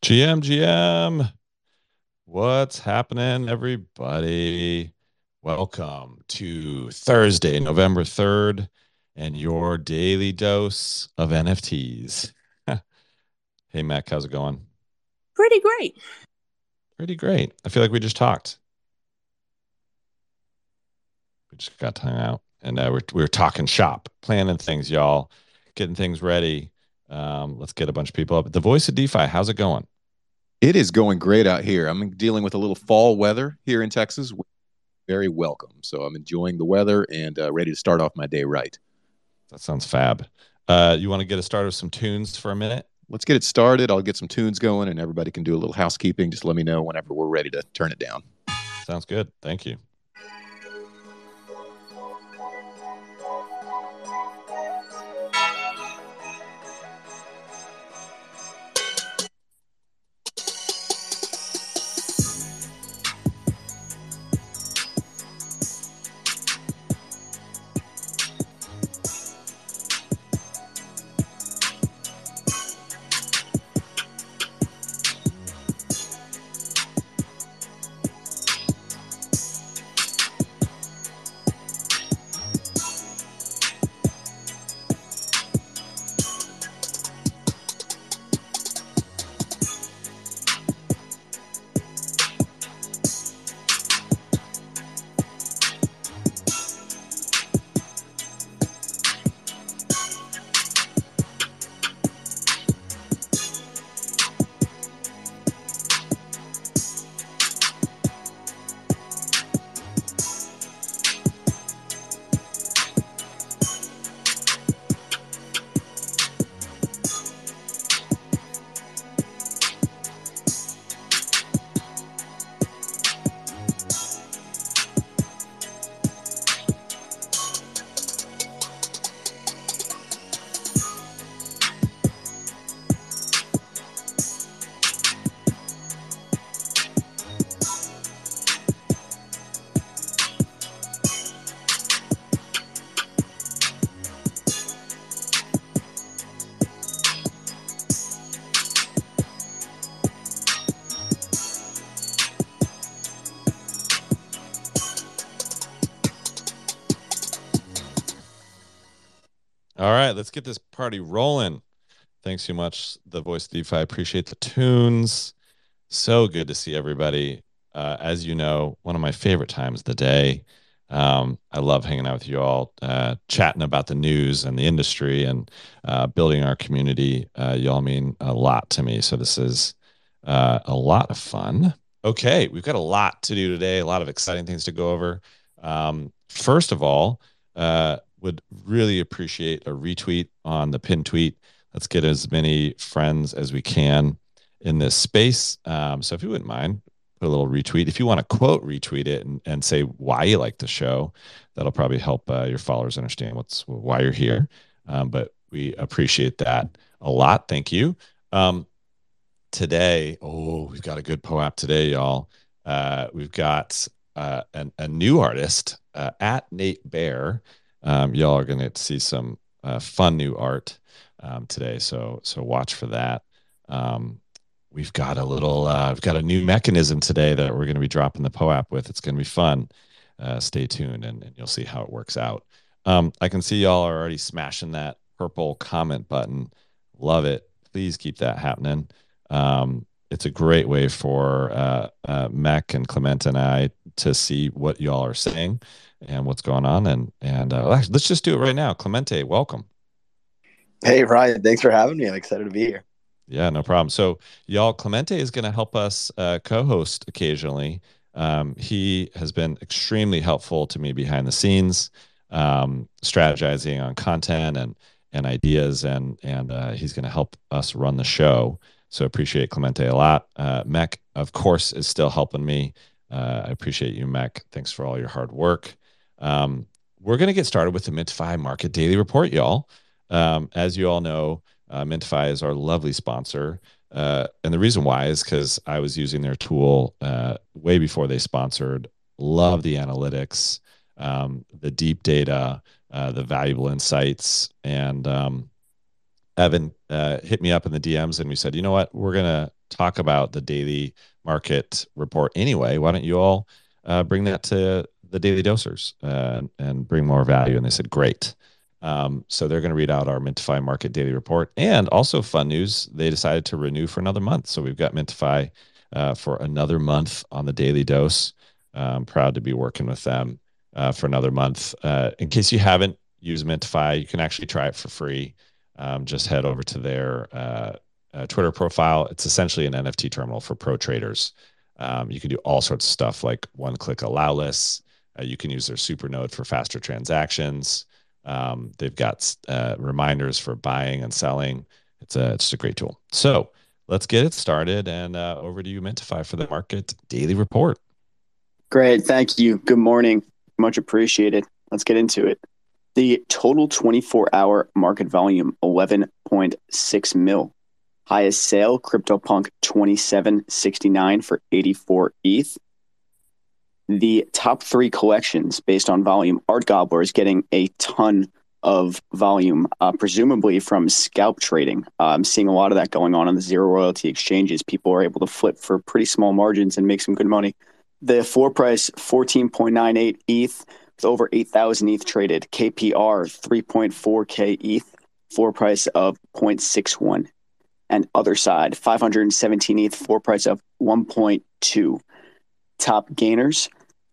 GM, GM, what's happening, everybody? Welcome to Thursday, November 3rd, and your daily dose of NFTs. hey, Mac, how's it going? Pretty great. Pretty great. I feel like we just talked. We just got hung out and uh, we're, we're talking shop, planning things, y'all, getting things ready. Um, let's get a bunch of people up. The voice of DeFi, how's it going? It is going great out here. I'm dealing with a little fall weather here in Texas. Very welcome. So I'm enjoying the weather and uh, ready to start off my day right. That sounds fab. Uh, you want to get us started with some tunes for a minute? Let's get it started. I'll get some tunes going and everybody can do a little housekeeping. Just let me know whenever we're ready to turn it down. Sounds good. Thank you. Let's get this party rolling. Thanks so much, the voice of DeFi. Appreciate the tunes. So good to see everybody. Uh, as you know, one of my favorite times of the day. Um, I love hanging out with you all, uh, chatting about the news and the industry and uh, building our community. Uh, y'all mean a lot to me. So this is uh, a lot of fun. Okay, we've got a lot to do today, a lot of exciting things to go over. Um, first of all, uh, would really appreciate a retweet on the pin tweet. Let's get as many friends as we can in this space. Um, so if you wouldn't mind, put a little retweet. If you want to quote retweet it and, and say why you like the show, that'll probably help uh, your followers understand what's why you're here. Um, but we appreciate that a lot. Thank you. Um, today, oh, we've got a good POAP today, y'all. Uh, we've got uh, an, a new artist uh, at Nate Bear um, y'all are going to see some uh, fun new art um, today. So so watch for that. Um, we've got a little uh, we've got a new mechanism today that we're going to be dropping the POAP with. It's going to be fun. Uh, stay tuned and, and, you'll see how it works out. Um, I can see y'all are already smashing that purple comment button. Love it. Please keep that happening. Um, it's a great way for uh, uh, Mech and Clement and I to see what y'all are saying and what's going on. And and uh, let's just do it right now. Clemente, welcome. Hey Ryan, thanks for having me. I'm excited to be here. Yeah, no problem. So y'all, Clemente is going to help us uh, co-host occasionally. Um, he has been extremely helpful to me behind the scenes, um, strategizing on content and and ideas, and and uh, he's going to help us run the show. So appreciate Clemente a lot. Uh, Mech, of course, is still helping me. Uh, I appreciate you, Mech. Thanks for all your hard work. Um, we're going to get started with the Mintify Market Daily Report, y'all. Um, as you all know, uh, Mintify is our lovely sponsor. Uh, and the reason why is because I was using their tool uh, way before they sponsored. Love the analytics, um, the deep data, uh, the valuable insights. And um, Evan uh, hit me up in the DMs and we said, you know what, we're gonna talk about the daily market report anyway. Why don't you all uh, bring that to the daily dosers uh, and bring more value? And they said, great. Um, so they're going to read out our Mintify Market Daily Report. And also, fun news, they decided to renew for another month. So we've got Mintify uh, for another month on the daily dose. I'm proud to be working with them uh, for another month. Uh, in case you haven't used Mintify, you can actually try it for free. Um, just head over to their uh, uh, Twitter profile. It's essentially an NFT terminal for pro traders. Um, you can do all sorts of stuff like one click allow lists. Uh, you can use their super node for faster transactions. Um, they've got uh, reminders for buying and selling. It's a, it's a great tool. So let's get it started. And uh, over to you, Mintify, for the market daily report. Great. Thank you. Good morning. Much appreciated. Let's get into it. The total 24 hour market volume 11.6 mil. Highest sale CryptoPunk 2769 for 84 ETH the top three collections based on volume. Art Gobbler is getting a ton of volume, uh, presumably from scalp trading. Uh, I'm seeing a lot of that going on on the zero royalty exchanges. People are able to flip for pretty small margins and make some good money. The floor price 14.98 ETH with over 8,000 ETH traded. KPR 3.4K ETH, floor price of 0.61. And Otherside 517 ETH, floor price of 1.2. Top gainers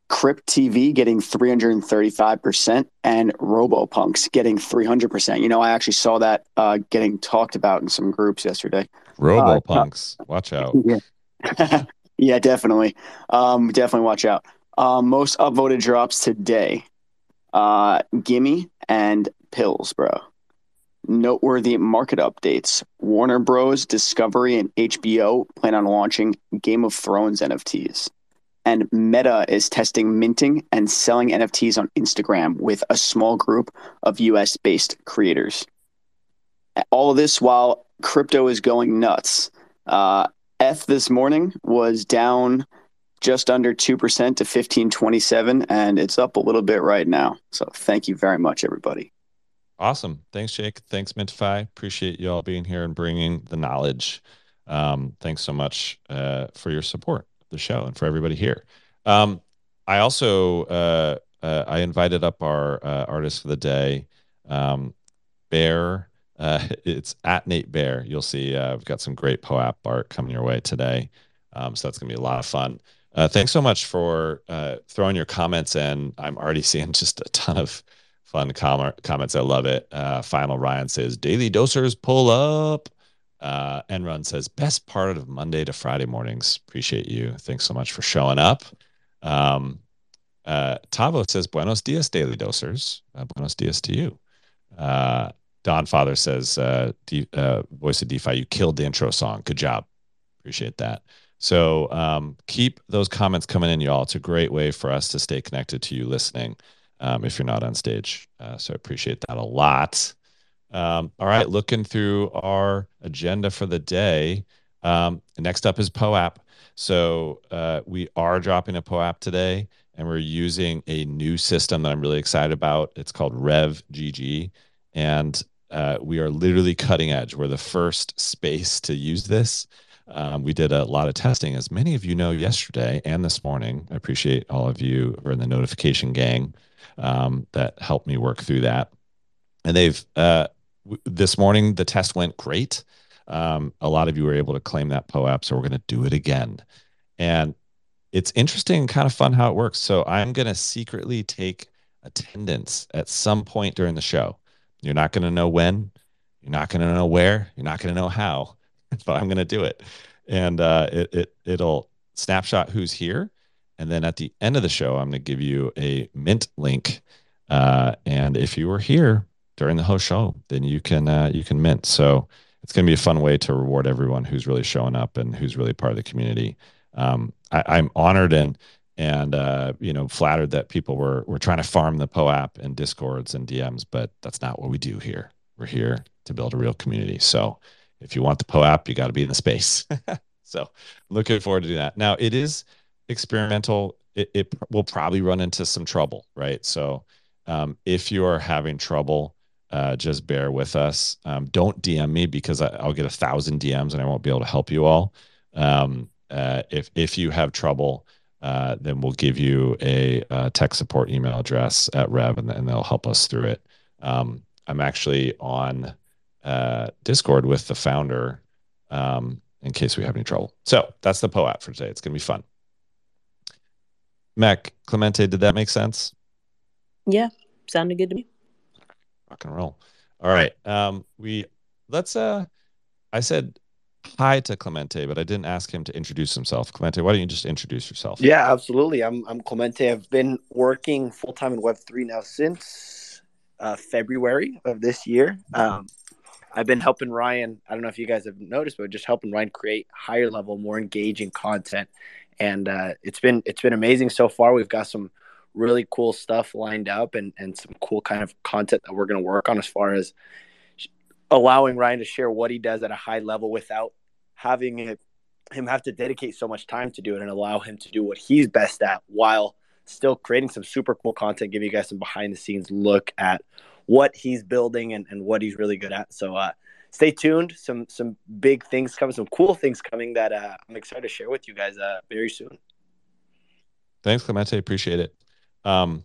Crypt TV getting 335% and RoboPunks getting 300%. You know, I actually saw that uh, getting talked about in some groups yesterday. RoboPunks, uh, watch out. Yeah, yeah definitely. Um, definitely watch out. Um, most upvoted drops today uh, Gimme and Pills, bro. Noteworthy market updates Warner Bros., Discovery, and HBO plan on launching Game of Thrones NFTs and Meta is testing minting and selling NFTs on Instagram with a small group of US based creators. All of this while crypto is going nuts. Uh, ETH this morning was down just under 2% to 1527, and it's up a little bit right now. So thank you very much, everybody. Awesome. Thanks, Jake. Thanks, Mintify. Appreciate you all being here and bringing the knowledge. Um, thanks so much uh, for your support the show and for everybody here. Um, I also uh, uh, I invited up our uh, artist for the day, um, Bear. Uh, it's at Nate Bear. You'll see uh, we've got some great POAP art coming your way today, um, so that's gonna be a lot of fun. Uh, thanks so much for throwing your comments in. I'm already seeing just a ton of fun com- comments. I love it. Final Ryan says, "Daily dosers pull up." Uh, Enron says, best part of Monday to Friday mornings. Appreciate you. Thanks so much for showing up. Um, uh, Tavo says, buenos dias, daily dosers. Uh, buenos dias to you. Uh, Don Father says, uh, D, uh, voice of DeFi, you killed the intro song. Good job. Appreciate that. So um, keep those comments coming in, y'all. It's a great way for us to stay connected to you listening um, if you're not on stage. Uh, so I appreciate that a lot. Um, all right, looking through our agenda for the day. Um, next up is POAP. So uh, we are dropping a POAP today, and we're using a new system that I'm really excited about. It's called Rev GG, and uh, we are literally cutting edge. We're the first space to use this. Um, we did a lot of testing, as many of you know, yesterday and this morning. I appreciate all of you who are in the notification gang um, that helped me work through that. And they've uh, this morning the test went great. Um, a lot of you were able to claim that POAP, so we're going to do it again. And it's interesting and kind of fun how it works. So I'm going to secretly take attendance at some point during the show. You're not going to know when, you're not going to know where, you're not going to know how, but I'm going to do it. And uh, it, it it'll snapshot who's here, and then at the end of the show, I'm going to give you a mint link. Uh, and if you were here, during the whole show, then you can uh, you can mint. So it's going to be a fun way to reward everyone who's really showing up and who's really part of the community. Um, I, am honored and and uh, you know flattered that people were were trying to farm the POAP and discords and DMs, but that's not what we do here. We're here to build a real community. So if you want the POAP, you got to be in the space. so looking forward to doing that. Now it is experimental. It, it will probably run into some trouble, right? So um, if you are having trouble uh, just bear with us. Um, don't DM me because I, will get a thousand DMs and I won't be able to help you all. Um, uh, if if you have trouble, uh, then we'll give you a, a, tech support email address at Rev, and, and they'll help us through it. Um, I'm actually on uh, Discord with the founder um, in case we have any trouble. So that's the POAP for today. It's going to be fun. Mac Clemente, did that make sense? Yeah, sounded good to me. Rock and roll. All right. Um, we let's uh I said hi to Clemente, but I didn't ask him to introduce himself. Clemente, why don't you just introduce yourself? Yeah, absolutely. I'm I'm Clemente. I've been working full time in Web three now since uh, February of this year. Um, I've been helping Ryan. I don't know if you guys have noticed, but just helping Ryan create higher level, more engaging content, and uh, it's been it's been amazing so far. We've got some really cool stuff lined up and and some cool kind of content that we're going to work on as far as allowing Ryan to share what he does at a high level without having it, him have to dedicate so much time to do it and allow him to do what he's best at while still creating some super cool content, give you guys some behind the scenes look at what he's building and, and what he's really good at. So uh, stay tuned. Some some big things coming, some cool things coming that uh, I'm excited to share with you guys uh, very soon. Thanks, Clemente. Appreciate it. Um,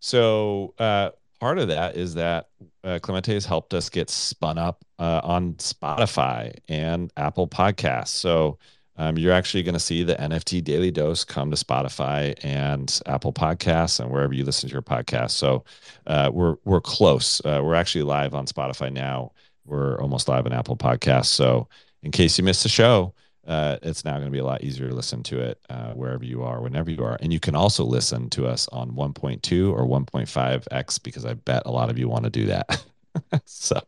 so uh, part of that is that uh, Clemente has helped us get spun up uh, on Spotify and Apple Podcasts. So um, you're actually going to see the NFT Daily Dose come to Spotify and Apple Podcasts and wherever you listen to your podcast. So uh, we're we're close. Uh, we're actually live on Spotify now. We're almost live on Apple Podcasts. So in case you missed the show, uh, it's now going to be a lot easier to listen to it uh, wherever you are, whenever you are. And you can also listen to us on 1.2 or 1.5x because I bet a lot of you want to do that. so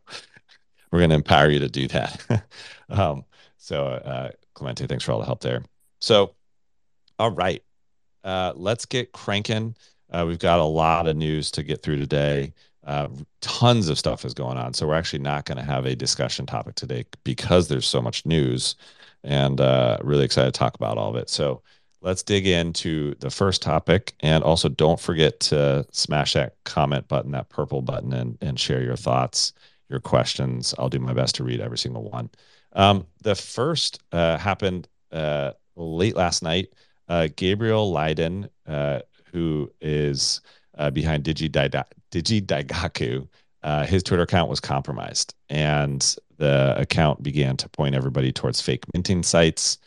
we're going to empower you to do that. um, so, uh, Clemente, thanks for all the help there. So, all right, uh, let's get cranking. Uh, we've got a lot of news to get through today. Uh, tons of stuff is going on. So, we're actually not going to have a discussion topic today because there's so much news and uh, really excited to talk about all of it. So let's dig into the first topic. And also, don't forget to smash that comment button, that purple button, and, and share your thoughts, your questions. I'll do my best to read every single one. Um, the first uh, happened uh, late last night. Uh, Gabriel Leydon, uh, who is uh, behind Digidaigaku, uh, his Twitter account was compromised. And the account began to point everybody towards fake minting sites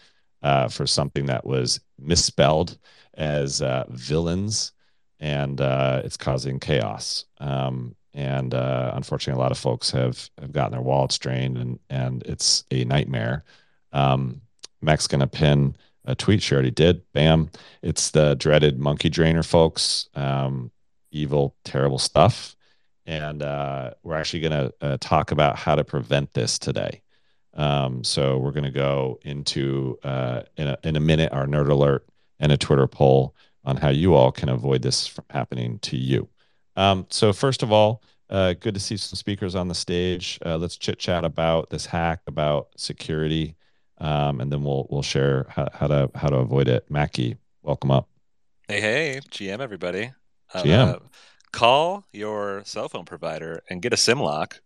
for something that was misspelled as villains, and it's causing chaos. Um, and uh, unfortunately, a lot of folks have have gotten their wallets drained, and and it's a nightmare. Um, Mac's gonna pin a tweet. She already did. Bam! It's the dreaded monkey drainer, folks. Um, evil, terrible stuff and uh, we're actually going to uh, talk about how to prevent this today. Um, so we're going to go into uh, in, a, in a minute our nerd alert and a Twitter poll on how you all can avoid this from happening to you. Um, so first of all, uh, good to see some speakers on the stage. Uh, let's chit chat about this hack, about security, um, and then we'll we'll share how, how, to how to avoid it. Mackie, welcome up. Hey, hey, GM, everybody. GM. Uh, call your cell phone provider and get a SIM lock,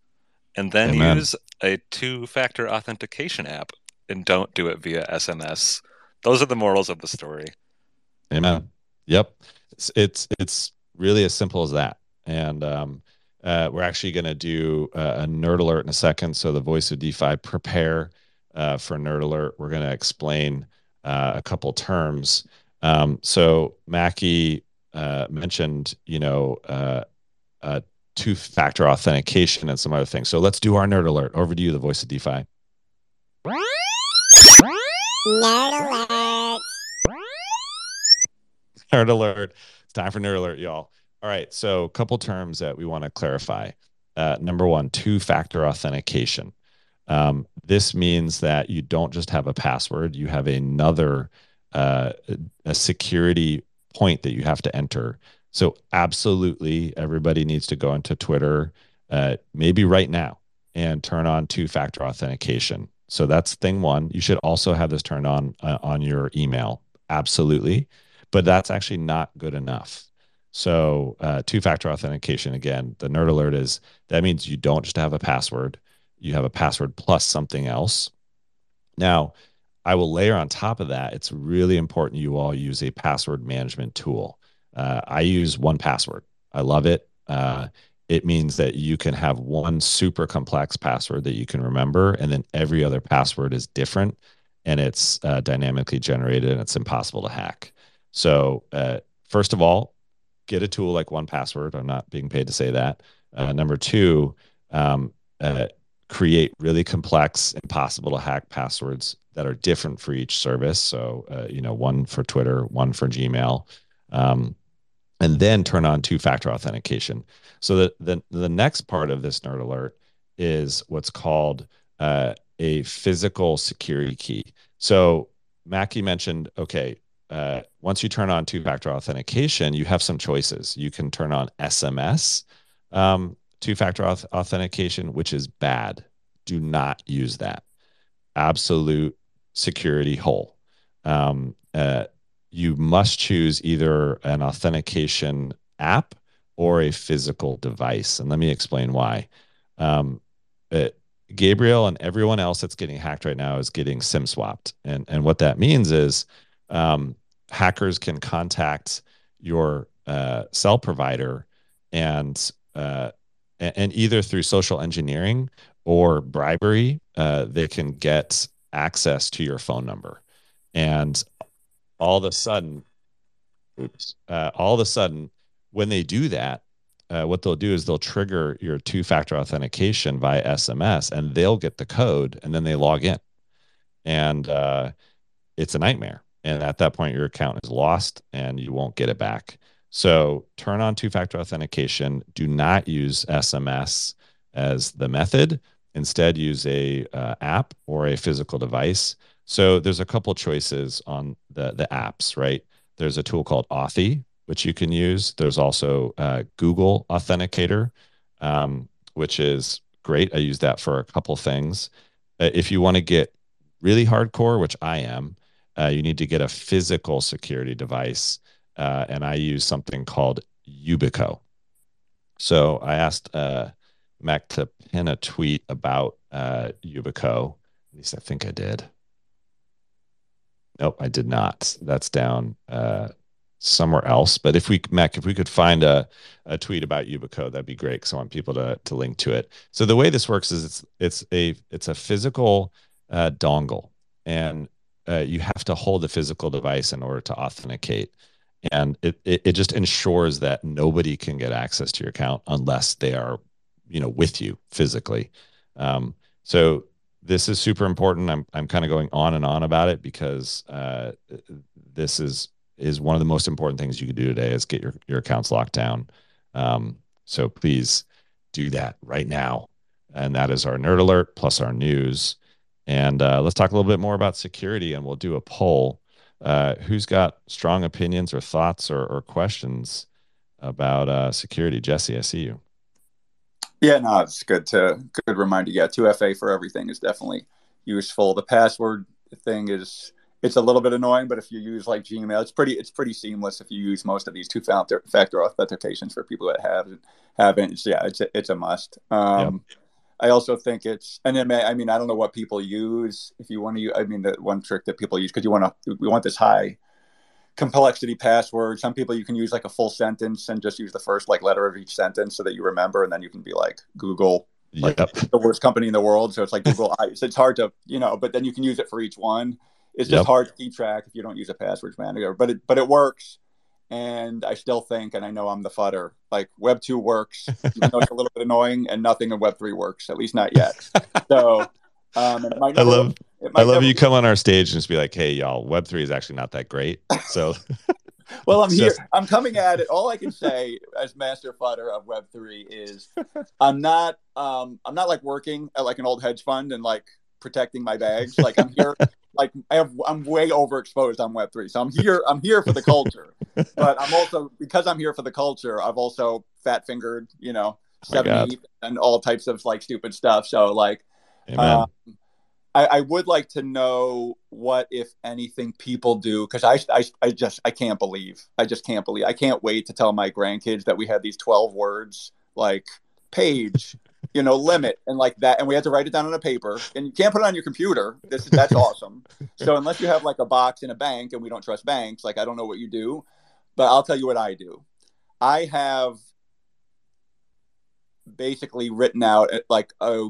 and then Amen. use a two-factor authentication app, and don't do it via SMS. Those are the morals of the story. Amen. Yep, it's it's, it's really as simple as that. And um, uh, we're actually going to do a, a nerd alert in a second. So the voice of DeFi, prepare uh, for nerd alert. We're going to explain uh, a couple terms. Um, so Mackie uh, mentioned, you know, uh, uh, two-factor authentication and some other things. So let's do our nerd alert. Over to you, the voice of DeFi. Nerd alert. Nerd alert. It's time for nerd alert, y'all. All right. So a couple terms that we want to clarify. Uh, number one, two-factor authentication. Um, this means that you don't just have a password; you have another uh, a security point that you have to enter. So absolutely, everybody needs to go into Twitter, uh, maybe right now, and turn on two-factor authentication. So that's thing one. You should also have this turned on uh, on your email. Absolutely, but that's actually not good enough. So uh, two-factor authentication again. The nerd alert is that means you don't just have a password. You have a password plus something else. Now, I will layer on top of that. It's really important you all use a password management tool. Uh, I use 1Password. I love it. Uh, it means that you can have one super complex password that you can remember, and then every other password is different and it's uh, dynamically generated and it's impossible to hack. So, uh, first of all, get a tool like 1Password. I'm not being paid to say that. Uh, number two, um, uh, create really complex, impossible to hack passwords that are different for each service. So, uh, you know, one for Twitter, one for Gmail, um, and then turn on two-factor authentication. So the, the the next part of this nerd alert is what's called uh, a physical security key. So Mackie mentioned, okay, uh, once you turn on two-factor authentication, you have some choices. You can turn on SMS um, two-factor auth- authentication, which is bad. Do not use that. Absolute security hole. Um, uh, you must choose either an authentication app or a physical device. And let me explain why. Um, it, Gabriel and everyone else that's getting hacked right now is getting SIM swapped. And, and what that means is um, hackers can contact your uh, cell provider and, uh, and either through social engineering or bribery, uh, they can get access to your phone number. And all of a sudden, oops, uh, all of a sudden, when they do that, uh, what they'll do is they'll trigger your two-factor authentication via SMS, and they'll get the code, and then they log in, and uh, it's a nightmare. And at that point, your account is lost, and you won't get it back. So turn on two-factor authentication. Do not use SMS as the method. Instead, use a uh, app or a physical device so there's a couple choices on the the apps, right? There's a tool called Authy, which you can use. There's also uh, Google Authenticator, um, which is great. I use that for a couple things. Uh, if you want to get really hardcore, which I am, uh, you need to get a physical security device, uh, and I use something called Yubico. So I asked uh, Mac to pin a tweet about uh, Yubico. At least I think I did. Nope, I did not. That's down uh, somewhere else. But if we, Mac, if we could find a, a tweet about Yubico, that'd be great because I want people to to link to it. So the way this works is it's it's a it's a physical uh, dongle, and uh, you have to hold the physical device in order to authenticate. And it, it it just ensures that nobody can get access to your account unless they are, you know, with you physically. Um, so this is super important. I'm I'm kind of going on and on about it because uh, this is is one of the most important things you can do today is get your your accounts locked down. Um, so please do that right now, and that is our nerd alert plus our news. And uh, let's talk a little bit more about security, and we'll do a poll. Uh, who's got strong opinions or thoughts or, or questions about uh, security? Jesse, I see you. Yeah, no, it's good to good reminder. Yeah, two FA for everything is definitely useful. The password thing is it's a little bit annoying, but if you use like Gmail, it's pretty it's pretty seamless if you use most of these two factor factor authentications for people that have haven't. It's, yeah, it's a, it's a must. Um, yep. I also think it's and then I mean I don't know what people use if you want to. use, I mean the one trick that people use because you want to we want this high complexity password. Some people you can use like a full sentence and just use the first like letter of each sentence so that you remember, and then you can be like Google, like yep. the worst company in the world. So it's like Google. so it's hard to you know, but then you can use it for each one. It's just yep. hard to keep track if you don't use a password manager, but it but it works. And I still think, and I know I'm the futter. Like Web two works, even though it's a little bit annoying, and nothing in Web three works, at least not yet. So um, I love I love you come on our stage and just be like, "Hey, y'all, Web three is actually not that great." So, well, I'm here. Just... I'm coming at it. All I can say as master futter of Web three is, I'm not. Um, I'm not like working at like an old hedge fund and like protecting my bags. Like I'm here. like I have, I'm way overexposed on Web three, so I'm here. I'm here for the culture, but I'm also because I'm here for the culture. I've also fat fingered, you know, seventy and all types of like stupid stuff. So like. Um, I, I, would like to know what, if anything, people do because I, I, I just I can't believe I just can't believe I can't wait to tell my grandkids that we had these twelve words like page, you know, limit and like that. And we had to write it down on a paper and you can't put it on your computer. This is that's awesome. So unless you have like a box in a bank and we don't trust banks, like I don't know what you do, but I'll tell you what I do. I have basically written out uh, like a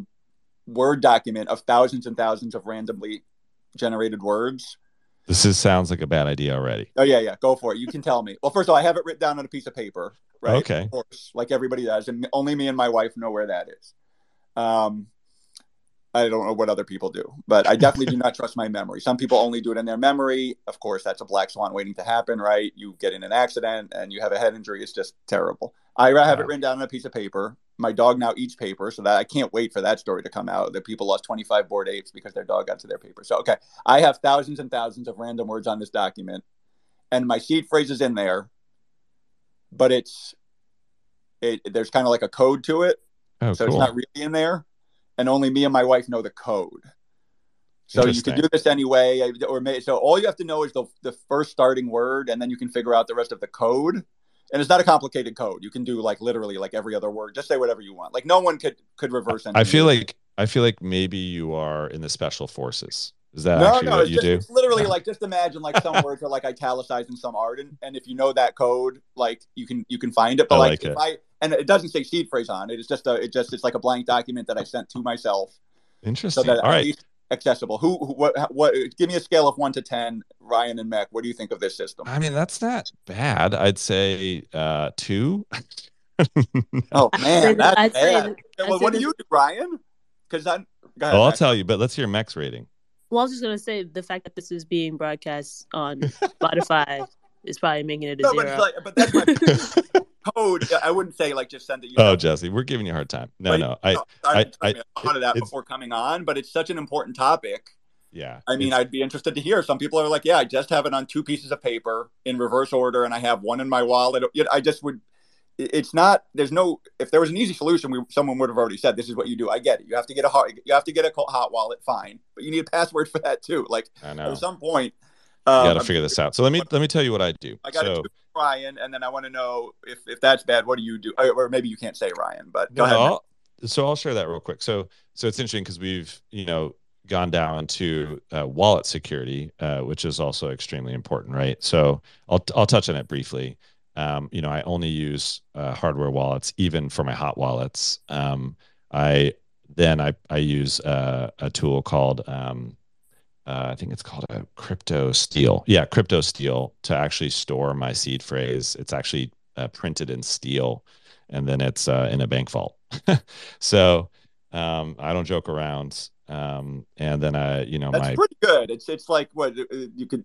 Word document of thousands and thousands of randomly generated words. This is sounds like a bad idea already. Oh yeah, yeah, go for it. You can tell me. Well, first of all, I have it written down on a piece of paper, right? Okay. Of course, like everybody does, and only me and my wife know where that is. Um, I don't know what other people do, but I definitely do not trust my memory. Some people only do it in their memory. Of course, that's a black swan waiting to happen, right? You get in an accident and you have a head injury. It's just terrible. I have it written down on a piece of paper. My dog now eats paper, so that I can't wait for that story to come out. That people lost 25 Bored Apes because their dog got to their paper. So, okay, I have thousands and thousands of random words on this document, and my seed phrase is in there, but it's it. There's kind of like a code to it, Oh, so cool. it's not really in there, and only me and my wife know the code. So you can do this anyway, or may, so all you have to know is the the first starting word, and then you can figure out the rest of the code. And it's not a complicated code. You can do like literally like every other word. Just say whatever you want. Like no one could could reverse. Engineer. I feel like I feel like maybe you are in the special forces. Is that no, no, what it's, you just, do? it's literally No. like just imagine like some words are like italicized in some art, and, and if you know that code, like you can you can find it. But I like, like if it. I and it doesn't say seed phrase on it. It's just a it just it's like a blank document that I sent to myself so Interesting. that All right. least accessible. Who, who what what? Give me a scale of one to ten, Ryan and Mac. What do you think of this system? I mean, that's not bad. I'd say uh two. Oh man, that's I'd bad. that- well, what do you do, Ryan? Because I'm. Go ahead, Well, I'll Mac. tell you, but let's hear Mech's rating. Well, I was just gonna say the fact that this is being broadcast on Spotify is probably making it a No, zero. it's like, but that's my code. I wouldn't say like just send it. You Oh, Jesse, we're giving you a hard time. No, But- no. I no, I- I, I- I thought of that before coming on, but it's such an important topic. yeah. I mean, I'd be interested to hear. Some people are like, "Yeah, I just have it on two pieces of paper in reverse order, and I have one in my wallet." I just would. It's not. There's no. If there was an easy solution, we, someone would have already said, "This is what you do." I get it. You have to get a hot. You have to get a hot wallet. Fine, but you need a password for that too. Like I know. at some point, You um, got to figure this out. So let me let me tell you what I do. I got so, to Ryan, and then I want to know if if that's bad. What do you do? Or or maybe you can't say Ryan, but go No, ahead. I'll- so I'll share that real quick. So so it's interesting because we've you know gone down to uh, wallet security, uh, which is also extremely important, right? So I'll I'll touch on it briefly. Um, you know, I only use uh, hardware wallets, even for my hot wallets. Um, I then I I use uh, a tool called um, uh, I think it's called a crypto steel. Yeah, crypto steel to actually store my seed phrase. It's actually uh, printed in steel, and then it's uh, in a bank vault. so um, I don't joke around. Um, and then I, you know, That's my pretty good. It's it's like what uh, you could.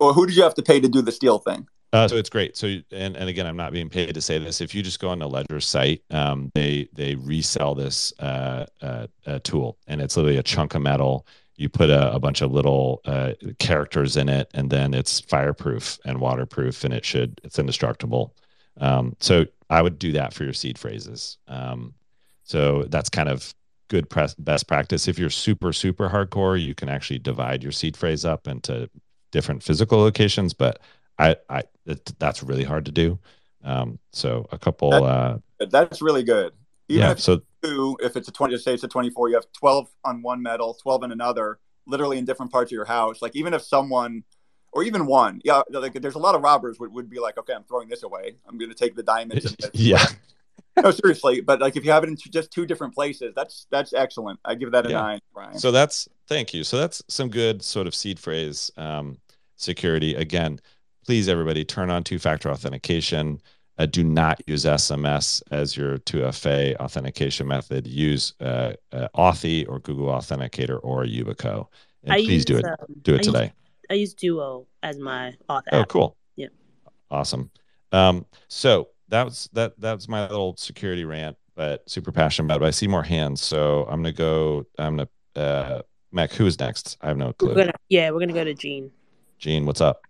Or who did you have to pay to do the steel thing? Uh, so it's great. So and and again, I'm not being paid to say this. If you just go on the Ledger site, um, they they resell this uh, uh, uh, tool, and it's literally a chunk of metal. You put a, a bunch of little uh, characters in it, and then it's fireproof and waterproof, and it should it's indestructible. Um, so I would do that for your seed phrases. Um, so that's kind of good press, best practice. If you're super super hardcore, you can actually divide your seed phrase up into different physical locations, but I, I it, that's really hard to do. Um, so a couple, uh, That's really good. Even yeah. if So you if it's a twenty, just say it's a twenty-four, you have twelve on one metal, twelve on another, literally in different parts of your house. Like even if someone, or even one, yeah, like there's a lot of robbers would, would be like, okay, I'm throwing this away. I'm going to take the diamonds. Yeah, No, seriously. But like if you have it in just two different places, that's that's excellent. I give that a Yeah. nine, Brian. so that's thank you. So that's some good sort of seed phrase um, security. Again, please everybody turn on two-factor authentication. Uh, do not use SMS as your 2FA authentication method. Use uh, uh, Authy or Google Authenticator or Yubico. And I please use, do it. um, Do I it use- today. I use Duo as my auth Oh, app. cool. Yeah. Awesome. Um, so that was that that's my little security rant, but super passionate about it. But I see more hands, so I'm gonna go. I'm gonna uh Mac, who is next? I have no We're clue. gonna, yeah, we're gonna go to Gene. Gene, what's up?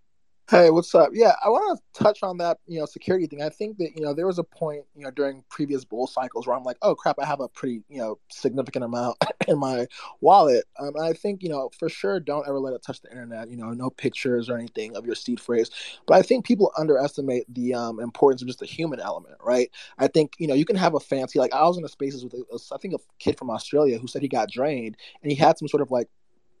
Hey, what's up? Yeah, I want to touch on that, you know, security thing. I think that, you know, there was a point, you know, during previous bull cycles where I'm like, oh crap, I have a pretty, you know, significant amount in my wallet. Um, and I think, you know, for sure, don't ever let it touch the internet. You know, no pictures or anything of your seed phrase. But I think people underestimate the um, importance of just the human element, right? I think, you know, you can have a fancy, like I was in a spaces with, a, I think, a kid from Australia who said he got drained and he had some sort of like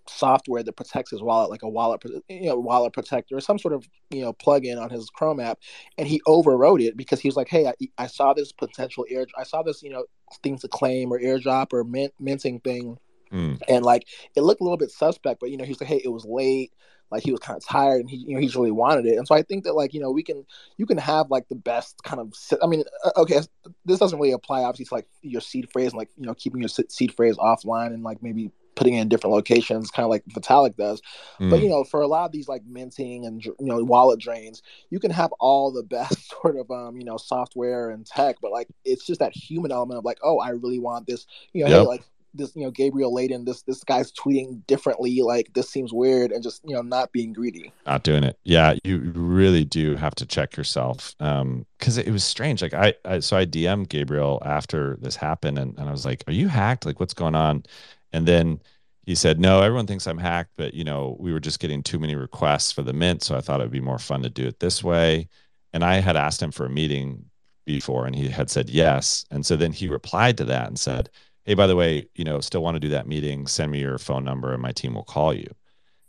software that protects his wallet, like a wallet, you know, wallet protector, or some sort of you know plugin on his Chrome app, and he overwrote it because he was like, "Hey, I, I saw this potential air, I saw this you know things to claim or airdrop or mint, minting thing, Mm. and like it looked a little bit suspect, but you know he was like, "Hey, it was late." Like he was kind of tired, and he, you know, he really wanted it, and so I think that, like, you know, we can, you can have like the best kind of, I mean, uh, okay, this doesn't really apply obviously to like your seed phrase, and, like, you know, keeping your seed phrase offline and like maybe putting it in different locations, kind of like Vitalik does. Mm. But you know, for a lot of these like minting and you know wallet drains, you can have all the best sort of um you know software and tech, but like it's just that human element of like, oh, I really want this. You know, Yep. hey, like this, you know, Gabriel Leydon, this this guy's tweeting differently. Like this seems weird, and just you know, not being greedy. not doing it. Yeah, you really do have to check yourself. Um, because it was strange. Like I, I so I DM'd Gabriel after this happened and, and I was like, Are you hacked? Like what's going on? And then he said, No, everyone thinks I'm hacked, but you know, we were just getting too many requests for the mint. So I thought it'd be more fun to do it this way. And I had asked him for a meeting before and he had said yes. And so then he replied to that and said, Hey, by the way, you know, still want to do that meeting, send me your phone number and my team will call you.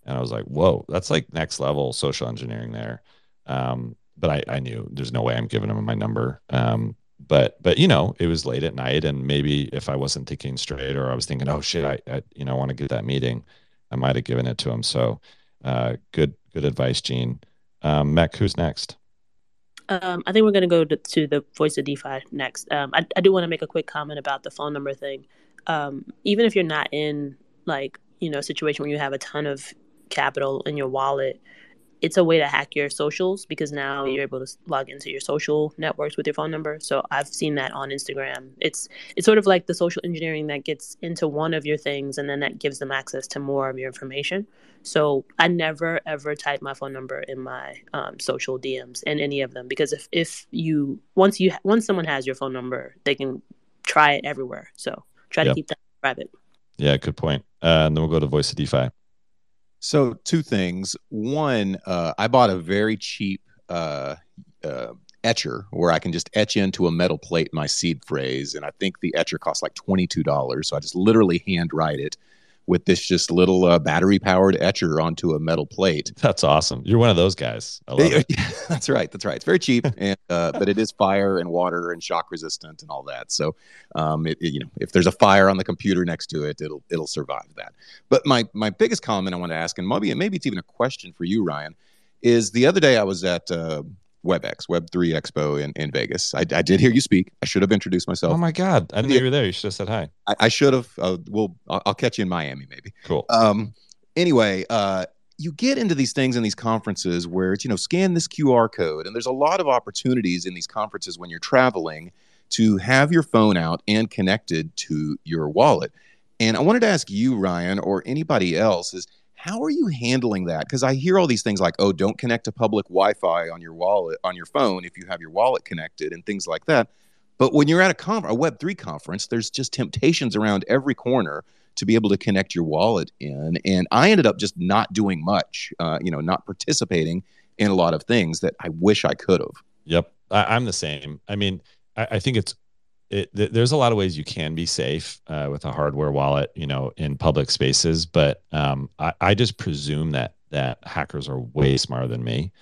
And I was like, whoa, that's like next level social engineering there. Um, but I, I knew there's no way I'm giving him my number. Um, but but you know, it was late at night, and maybe if I wasn't thinking straight, or I was thinking, oh shit, I, I you know want to get that meeting, I might have given it to him. So, uh, good good advice, Gene. Um, Mech, who's next? Um, I think we're going to go to, to the voice of DeFi next. Um, I, I do want to make a quick comment about the phone number thing. Um, even if you're not in like you know a situation where you have a ton of capital in your wallet, it's a way to hack your socials because now you're able to log into your social networks with your phone number. So I've seen that on Instagram. It's it's sort of like the social engineering that gets into one of your things and then that gives them access to more of your information. So I never ever type my phone number in my um, social DMs in any of them because if if you once you once someone has your phone number, they can try it everywhere. So try to Yep. keep that private. Yeah, good point. Uh, and then we'll go to voice of DeFi. So two things. One, uh, I bought a very cheap uh, uh, etcher where I can just etch into a metal plate my seed phrase, and I think the etcher costs like twenty two dollars. So I just literally hand write it with this just little uh, battery powered etcher onto a metal plate. That's awesome. You're one of those guys. I love it. that's right. That's right. It's very cheap, and uh, but it is fire and water and shock resistant and all that. So, um, it, it- you know, if there's a fire on the computer next to it, it'll it'll survive that. But my my biggest comment I want to ask, and maybe maybe it's even a question for you, Ryan, is the other day I was at uh, WebEx Web Three Expo in in Vegas. I, I did hear you speak. I should have introduced myself. Oh my god, I didn't know you were there. You should have said hi. I, I should have. Uh, we'll I'll, I'll catch you in Miami maybe. Cool. Um, anyway, uh, you get into these things in these conferences where it's, you know, scan this QR code. And there's a lot of opportunities in these conferences when you're traveling to have your phone out and connected to your wallet. And I wanted to ask you, Ryan, or anybody else, is how are you handling that? Because I hear all these things like, oh, don't connect to public Wi-Fi on your wallet on your phone if you have your wallet connected and things like that. But when you're at a conf- a Web3 conference, there's just temptations around every corner to be able to connect your wallet in. And I ended up just not doing much, uh, you know, not participating in a lot of things that I wish I could have. Yep, I, I'm the same. I mean, I, I think it's it, th- there's a lot of ways you can be safe uh, with a hardware wallet, you know, in public spaces. But um, I, I just presume that that hackers are way smarter than me,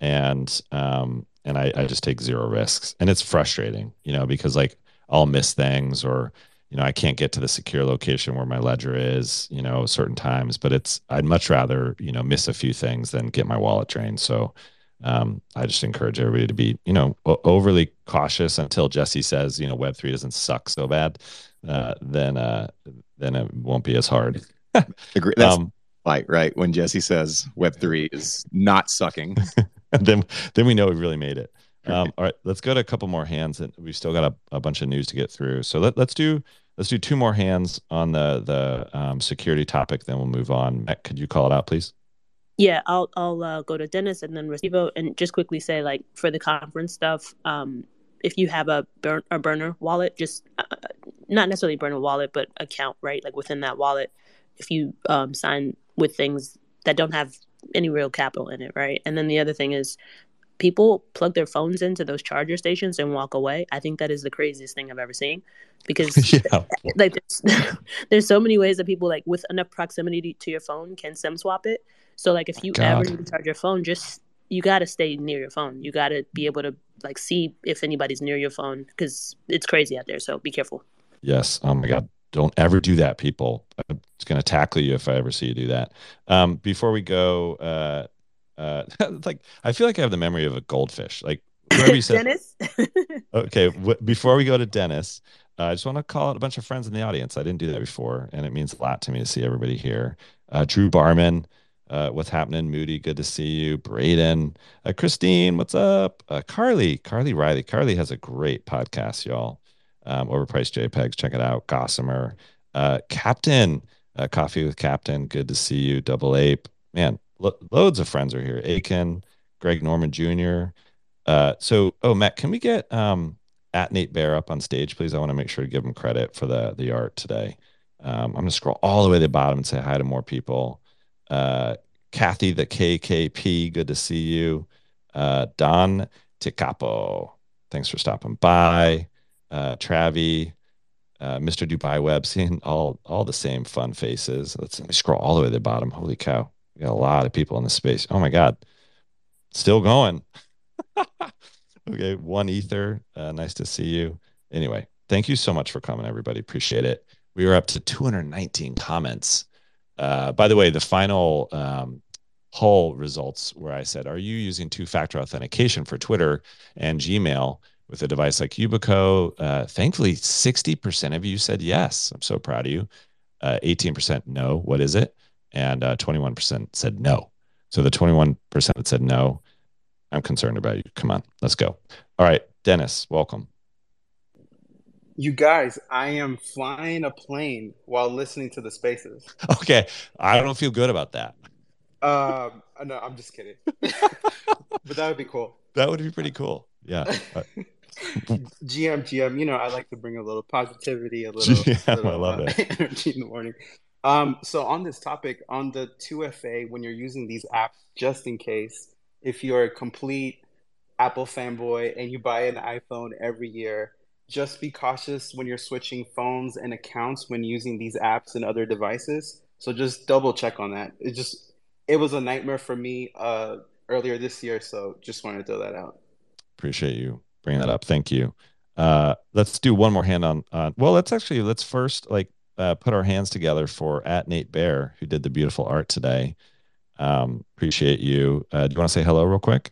and um, and I, I just take zero risks, and it's frustrating, you know, because like I'll miss things or you know I can't get to the secure location where my ledger is, you know, certain times. But it's I'd much rather you know miss a few things than get my wallet drained. So um, I just encourage everybody to be, you know, overly cautious until Jesse says, you know, Web three doesn't suck so bad. Uh, then, uh, then it won't be as hard. Agree. That's Um, right, right. When Jesse says Web3 is not sucking. then, then we know we really made it. Um, all right, let's go to a couple more hands, and we've still got a, a bunch of news to get through. So let, let's do let's do two more hands on the the um, security topic. Then we'll move on. Matt, could you call it out, please? Yeah, I'll I'll uh, go to Dennis and then Recibo and just quickly say like for the conference stuff, um, if you have a burn a burner wallet, just uh, not necessarily burner wallet, but account right like within that wallet, if you um, sign with things that don't have any real capital in it, right? And then the other thing is people plug their phones into those charger stations and walk away. I think that is the craziest thing I've ever seen because yeah. like there's, there's so many ways that people like with enough proximity to your phone can sim swap it. So like if you God. ever need to charge your phone, just you got to stay near your phone. You got to be able to like see if anybody's near your phone because it's crazy out there. So be careful. Yes. Oh my God. Don't ever do that, people. I'm going to tackle you if I ever see you do that. Um, before we go, uh, uh, like I feel like I have the memory of a goldfish. Like whoever you said. Dennis. okay. W- before we go to Dennis, uh, I just want to call out a bunch of friends in the audience. I didn't do that before, and it means a lot to me to see everybody here. Uh, Drew Barman, uh, what's happening? Moody, good to see you. Braden, uh, Christine, what's up? Uh, Carly, Carly Riley. Carly has a great podcast, y'all. Um, Overpriced JPEGs, check it out. Gossamer, uh, Captain, uh, Coffee with Captain, good to see you. Double Ape, man, lo- loads of friends are here. Aiken, Greg Norman Jr. Uh, so, oh, Matt, can we get um, at Nate Bear up on stage, please? I want to make sure to give him credit for the the art today. Um, I'm to scroll all the way to the bottom and say hi to more people. Uh, Kathy, the KKP, good to see you. Uh, Don Ticapo, thanks for stopping by. Uh, Travi, uh, Mr. Dubai Web, seeing all all the same fun faces. Let's let me scroll all the way to the bottom. Holy cow, we got a lot of people in the space. Oh my god, still going. okay, one ether. Uh, nice to see you. Anyway, thank you so much for coming, everybody. Appreciate it. We are up to 219 comments. Uh, by the way, the final um, poll results where I said, "Are you using two-factor authentication for Twitter and Gmail with a device like Yubico?" Uh, thankfully, 60% of you said yes. I'm so proud of you. Uh, 18% no. What is it? And uh, 21% said no. So the 21% that said no, I'm concerned about you. Come on, let's go. All right, Dennis, welcome. You guys, I am flying a plane while listening to the spaces. Okay, I don't feel good about that. Um, no, I'm just kidding. but that would be cool. That would be pretty cool. Yeah. GM, GM, you know, I like to bring a little positivity, a little, GM, little I love uh, it. energy in the morning. Um, so on this topic, on the 2FA, when you're using these apps, just in case, if you're a complete Apple fanboy and you buy an iPhone every year, just be cautious when you're switching phones and accounts when using these apps and other devices. So just double check on that. It just it was a nightmare for me uh, earlier this year, so just wanted to throw that out. Appreciate you bringing that up. Thank you. Uh, let's do one more hand on. well, let's actually let's first like uh, put our hands together for at Nate Bear who did the beautiful art today. Um, appreciate you. Uh, do you want to say hello real quick?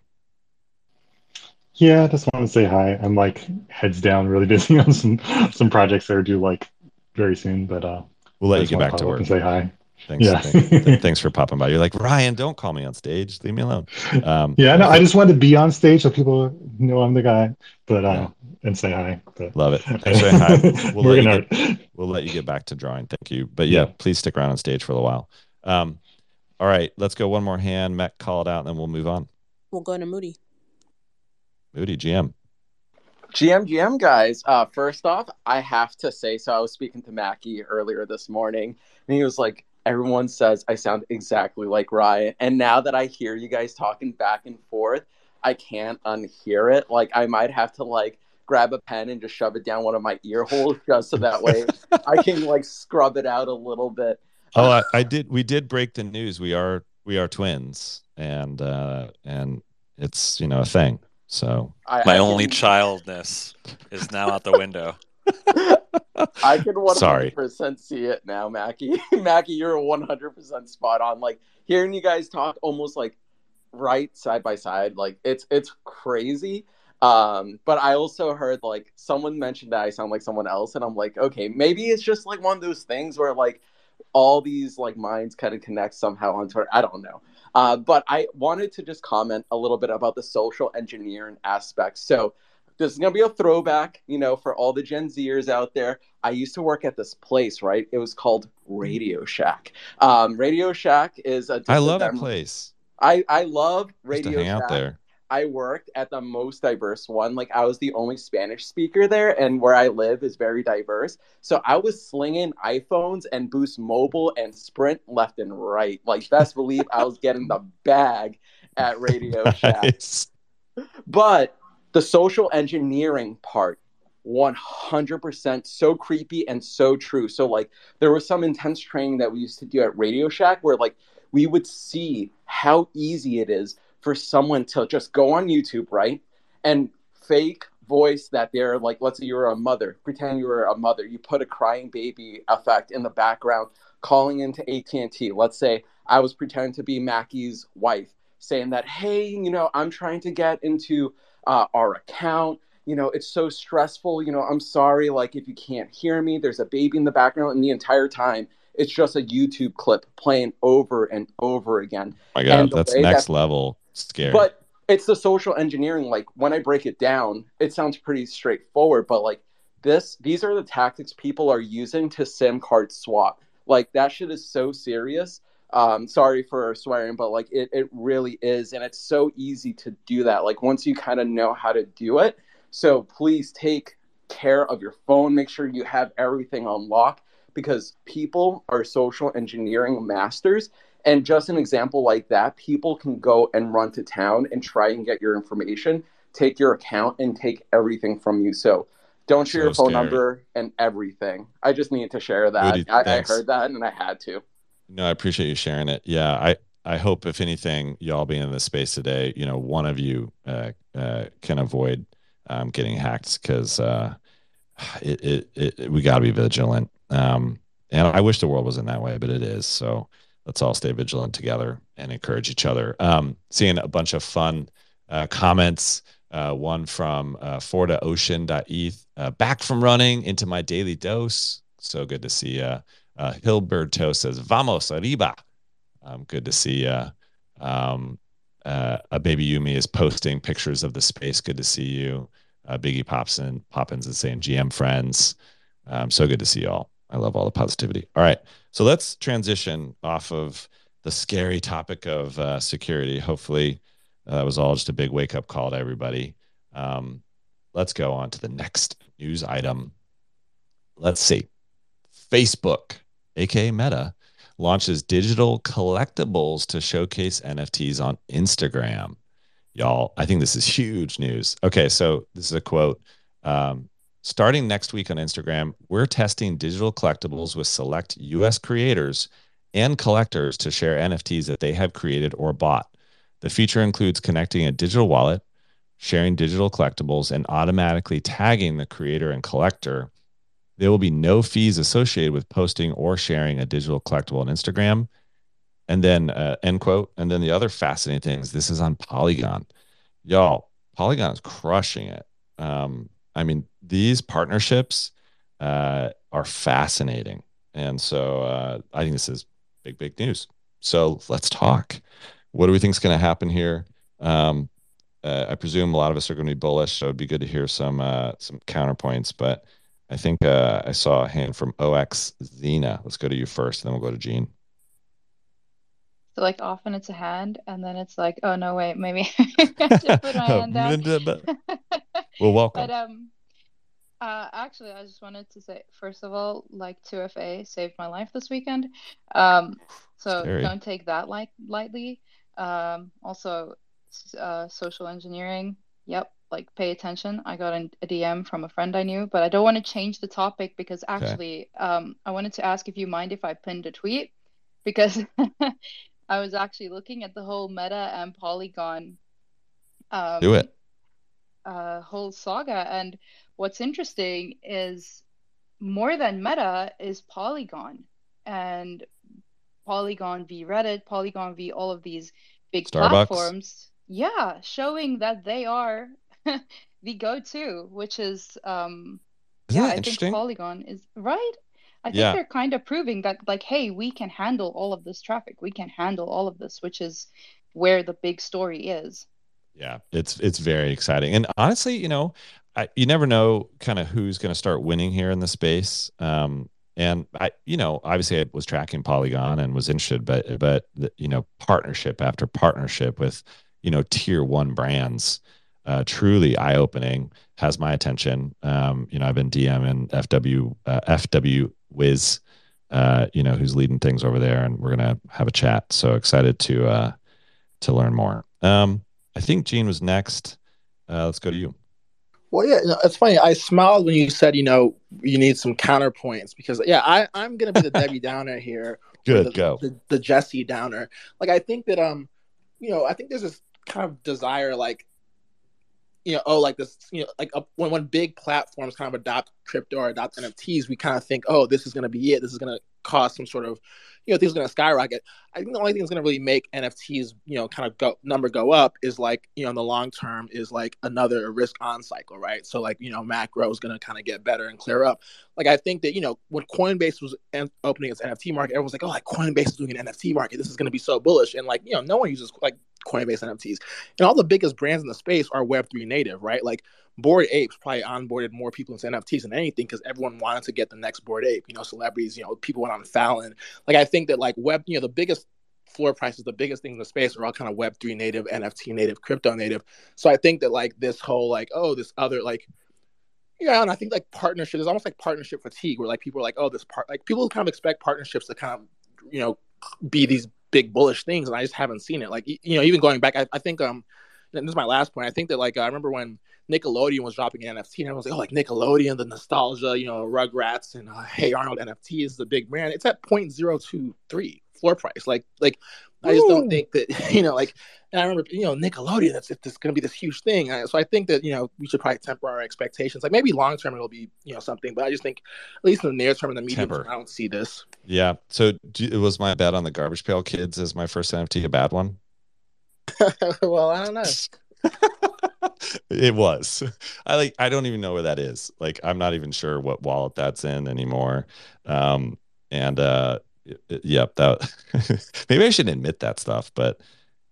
Yeah, I just want to say hi. I'm like heads down, really busy on some some projects that are due like very soon, but uh, We'll let I you just get wanna back to work. and say hi. Thanks. Yeah. thank- th- thanks for popping by. You're like Ryan. Don't call me on stage. Leave me alone. Um, Yeah, no, I just wanted to be on stage so people know I'm the guy, but uh, Yeah. and say hi. But Love it. Thanks for hi. We'll We're let, you get, we'll let you get back to drawing. Thank you. But yeah, Yeah. please stick around on stage for a while. Um, all right, let's go one more hand. Matt, call it out, and then we'll move on. We'll go to Moody. Moody, GM. GM GM guys, uh, first off, I have to say so. I was speaking to Mackie earlier this morning, and he was like, Everyone says I sound exactly like Ryan. And now that I hear you guys talking back and forth, I can't unhear it. Like, I might have to, like, grab a pen and just shove it down one of my ear holes just so that way I can, like, scrub it out a little bit. Oh, I, I did. We did break the news. We are we are twins, and uh, and it's you know a thing. So I, My I only can- childness is now out the window. I can 100% Sorry. see it now, Mackie. Mackie, you're 100% spot on. Like hearing you guys talk almost like right side by side, like it's it's crazy. Um, but I also heard like someone mentioned that I sound like someone else, and I'm like, okay, maybe it's just like one of those things where like all these like minds kind of connect somehow on Twitter. I don't know. Uh, but I wanted to just comment a little bit about the social engineering aspect. So this is gonna be a throwback, you know, for all the Gen Zers out there. I used to work at this place, right? It was called Radio Shack. Um, Radio Shack is a I love that place. I I love to Radio hang out there. I worked at the most diverse one. Like I was the only Spanish speaker there, and where I live is very diverse. So I was slinging iPhones and Boost Mobile and Sprint left and right. Like best believe I was getting the bag at Radio Shack. Nice. But the social engineering part, 100% so creepy and so true. So, like, there was some intense training that we used to do at Radio Shack where, like, we would see how easy it is for someone to just go on YouTube, right? And fake voice that they're like, let's say you're a mother, pretend you were a mother. You put a crying baby effect in the background, calling into AT&T. Let's say I was pretending to be Mackie's wife, saying that, hey, you know, I'm trying to get into uh, our account. You know, it's so stressful. You know, I'm sorry. Like, if you can't hear me, there's a baby in the background, and the entire time, it's just a YouTube clip playing over and over again. Oh my God, that's next that- level scary. But it's the social engineering. Like when I break it down, it sounds pretty straightforward. But like this, these are the tactics people are using to SIM card swap. Like that shit is so serious. Um, sorry for swearing, but like it, it really is, and it's so easy to do that. Like once you kind of know how to do it. So please take care of your phone. Make sure you have everything on lock because people are social engineering masters. And just an example like that, people can go and run to town and try and get your information, take your account, and take everything from you. So don't share So your phone scary. number and everything. I just needed to share that. I, I heard that and I had to. No, I appreciate you sharing it. Yeah, I I hope if anything, y'all being in this space today, you know, one of you uh, uh, can avoid um, getting hacked because uh, it, it, it we got to be vigilant. Um, and I wish the world wasn't that way, but it is. So let's all stay vigilant together and encourage each other. Um, seeing a bunch of fun uh, comments. Uh, one from uh, FordaOcean.eth. Uh, back from running into my daily dose. So good to see you. Uh, Hilberto says, Vamos arriba. Um, good to see you. Um, uh, a baby Yumi is posting pictures of the space. Good to see you. Uh, Biggie Popson, Poppins is saying GM friends. Um, so good to see y'all. I love all the positivity. All right. So let's transition off of the scary topic of uh, security. Hopefully, uh, that was all just a big wake up call to everybody. Um, let's go on to the next news item. Let's see. Facebook, aka Meta, launches digital collectibles to showcase NFTs on Instagram. Y'all, I think this is huge news. Okay, so this is a quote. Um, starting next week on Instagram, we're testing digital collectibles with select US creators and collectors to share NFTs that they have created or bought. The feature includes connecting a digital wallet, sharing digital collectibles, and automatically tagging the creator and collector. There will be no fees associated with posting or sharing a digital collectible on Instagram. And then, uh, end quote. And then the other fascinating thing is this is on Polygon. Y'all, Polygon is crushing it. Um, I mean, these partnerships uh, are fascinating. And so uh, I think this is big, big news. So let's talk. What do we think is going to happen here? Um, uh, I presume a lot of us are going to be bullish, so it'd be good to hear some uh, some counterpoints. But I think uh, I saw a hand from OX Zena. Let's go to you first, and then we'll go to Gene. So like often it's a hand, and then it's like, oh no, wait, maybe I should put my hand down. well, welcome. But um, uh, actually, I just wanted to say, first of all, like 2FA saved my life this weekend. Um, so Scary. don't take that like lightly. Um, also, uh, social engineering. Yep, like pay attention. I got an, a DM from a friend I knew, but I don't want to change the topic because actually, um, I wanted to ask if you mind if I pinned a tweet because I was actually looking at the whole Meta and Polygon um, Do it. uh, whole saga. And what's interesting is more than Meta is Polygon and Polygon v Reddit, Polygon v all of these big Starbucks. platforms. Yeah, showing that they are the go-to, which is um Isn't yeah, I interesting? think Polygon is right. I think Yeah. they're kind of proving that like, hey, we can handle all of this traffic. We can handle all of this, which is where the big story is. Yeah, it's it's very exciting, and honestly, you know, I, you never know kind of who's going to start winning here in the space. Um, and I, you know, obviously I was tracking Polygon and was interested, but but you know, partnership after partnership with you know tier one brands, uh, truly eye opening, has my attention. Um, you know, I've been DMing FW uh, FW Wiz, uh, you know, who's leading things over there, and we're gonna have a chat. So excited to uh, to learn more. Um, I think Gene was next. Uh, let's go to you. Well, yeah, it's funny. I smiled when you said, you know, you need some counterpoints because, yeah, I, I'm going to be the Debbie Downer here. Good, the, go. The, the Jesse Downer. Like, I think that, um, you know, I think there's this kind of desire, like, you know, oh, like this, you know, like uh, when when big platforms kind of adopt crypto or adopt NFTs, we kind of think, oh, this is going to be it. This is going to cause some sort of you know things are going to skyrocket. I think the only thing that's going to really make NFTs you know kind of go number go up is like you know in the long term is like another risk on cycle, right? So like you know macro is going to kind of get better and clear up. Like I think that you know when Coinbase was opening its NFT market, everyone's like, oh, like Coinbase is doing an NFT market. This is going to be so bullish, and like you know no one uses like Coinbase NFTs, and all the biggest brands in the space are Web three native, right? Like Bored Apes probably onboarded more people into NFTs than anything because everyone wanted to get the next Bored Ape. You know, celebrities, you know, people went on Fallon. Like I think that like web, you know, the biggest floor prices, the biggest things in the space are all kind of web three native, NFT native, crypto native. So I think that like this whole like, oh, this other like yeah, and I think like partnership is almost like partnership fatigue where like people are like, oh, this part like people kind of expect partnerships to kind of, you know, be these big bullish things. And I just haven't seen it. Like, you know, even going back, I, I think um this is my last point. I think that like I remember when Nickelodeon was dropping an NFT, and I was like, oh, like Nickelodeon, the nostalgia, you know, Rugrats and uh, Hey Arnold NFT is the big brand. It's at 0.023 floor price. Like, like I just don't think that you know, like. And I remember, you know, Nickelodeon. That's it's going to be this huge thing. So I think that you know we should probably temper our expectations. Like maybe long term it'll be you know something, but I just think at least in the near term and the medium term, I don't see this. Yeah. So it was my bet on the Garbage Pail Kids as my first NFT a bad one? well, I don't know. it was. I like. I don't even know where that is. Like, I'm not even sure what wallet that's in anymore. Um, and uh, yep, that. maybe I shouldn't admit that stuff, but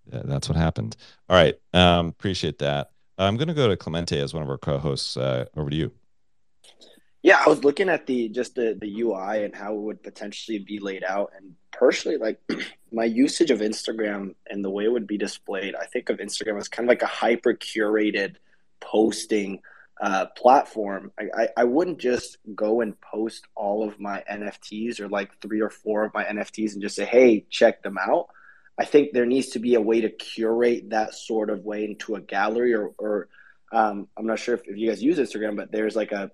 that's what happened. All right. Um, appreciate that. I'm going to go to Clemente as one of our co-hosts. Uh, over to you. Yeah, I was looking at the just the the UI and how it would potentially be laid out, and personally, like my usage of Instagram and the way it would be displayed, I think of Instagram as kind of like a hyper curated posting uh, platform. I, I, I wouldn't just go and post all of my NFTs or like three or four of my NFTs and just say, hey, check them out. I think there needs to be a way to curate that sort of way into a gallery or, or um, I'm not sure if, if, you guys use Instagram, but there's like a,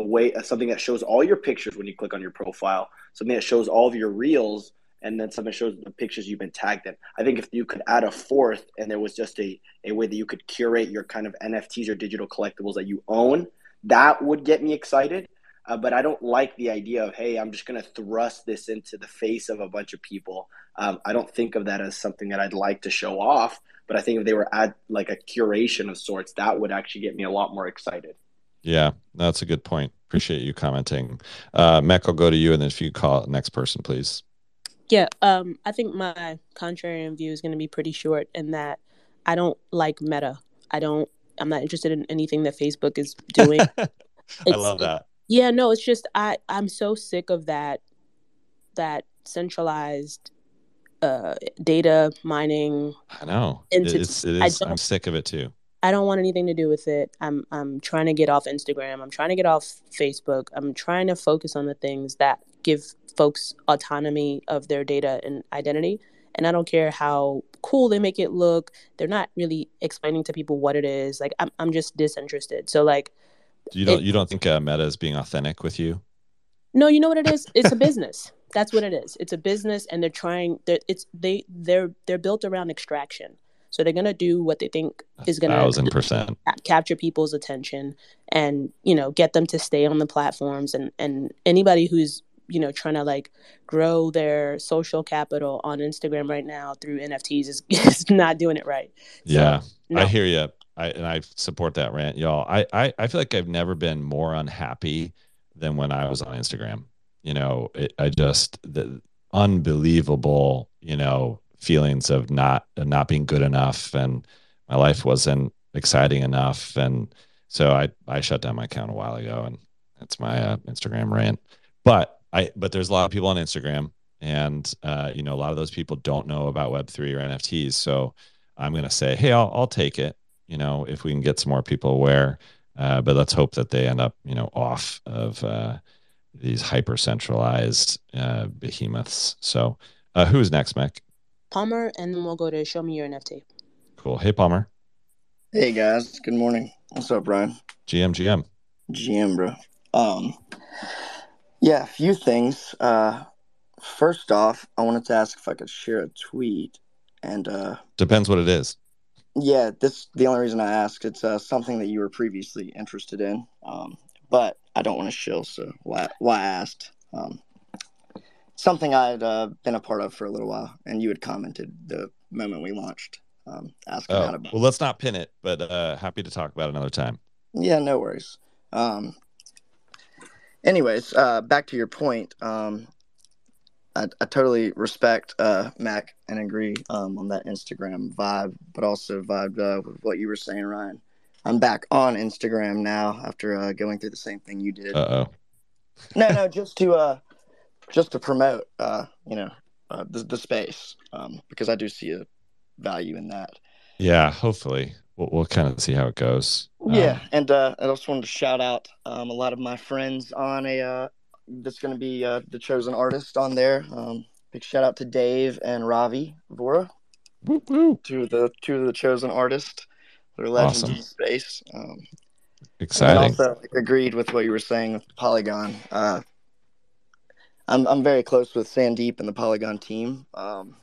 a, way, something that shows all your pictures when you click on your profile, something that shows all of your reels, and then something shows the pictures you've been tagged in. I think if you could add a fourth and there was just a, a way that you could curate your kind of NFTs or digital collectibles that you own, that would get me excited. Uh, but I don't like the idea of, hey, I'm just going to thrust this into the face of a bunch of people. Um, I don't think of that as something that I'd like to show off. But I think if they were at like a curation of sorts, that would actually get me a lot more excited. Yeah, that's a good point. Appreciate you commenting. Uh, Mech, I'll go to you, and then if you call next person, please. Yeah, um, I think my contrarian view is going to be pretty short in that I don't like Meta. I don't. I'm not interested in anything that Facebook is doing. I love that. Yeah, no, it's just I I'm so sick of that that centralized uh data mining. I know. It's, it is. I'm sick of it too. I don't want anything to do with it. I'm I'm trying to get off Instagram. I'm trying to get off Facebook. I'm trying to focus on the things that give folks autonomy of their data and identity. And I don't care how cool they make it look. They're not really explaining to people what it is. Like I'm I'm just disinterested. So like you don't it, you don't think uh, Meta is being authentic with you? No, you know what it is? It's a business. That's what it is. It's a business, and they're trying. They're, it's they they're they're built around extraction. So they're gonna do what they think is gonna thousand percent capture people's attention, and you know get them to stay on the platforms. And and anybody who's you know trying to like grow their social capital on Instagram right now through NFTs is, is not doing it right. So, yeah, no. I hear you. I and I support that rant, y'all. I, I I feel like I've never been more unhappy than when I was on Instagram. You know, it, I just the unbelievable, you know, feelings of not not being good enough, and my life wasn't exciting enough, and so I I shut down my account a while ago, and that's my uh, Instagram rant. But I but there's a lot of people on Instagram, and uh, you know a lot of those people don't know about Web three or NFTs. So I'm going to say, hey, I'll I'll take it. You know, if we can get some more people aware. Uh, but let's hope that they end up, you know, off of uh, these hyper centralized uh, behemoths. So, uh, who's next, Mac? Palmer, and then we'll go to show me your NFT. Cool. Hey, Palmer. Hey guys, good morning. What's up, Brian? GM, GM. GM, bro. Um, yeah, a few things. Uh, first off, I wanted to ask if I could share a tweet, and uh, Depends what it is. yeah, this the only reason I asked. It's uh, something that you were previously interested in, um, but I don't want to shill, so why why I asked. Um, something I'd uh, been a part of for a little while, and you had commented the moment we launched, um, asking how Oh, to. well, let's not pin it, but uh, happy to talk about another time. Yeah, no worries. Um, anyways, uh, back to your point. Um, I, I totally respect uh, Mac and agree um, on that Instagram vibe, but also vibed uh, with what you were saying, Ryan. I'm back on Instagram now after uh, going through the same thing you did. Uh oh. no, no, just to uh, just to promote, uh, you know, uh, the the space um, because I do see a value in that. Yeah, hopefully we'll, we'll kind of see how it goes. Yeah, Um, and uh, I also wanted to shout out um, a lot of my friends on a uh, that's going to be uh, the chosen artist on there. Um, big shout out to Dave and Ravi Vora, two of the two of the chosen artists. They're legends Awesome. in space. Um, Exciting. And also agreed with what you were saying with Polygon. Uh, I'm I'm very close with Sandeep and the Polygon team, um,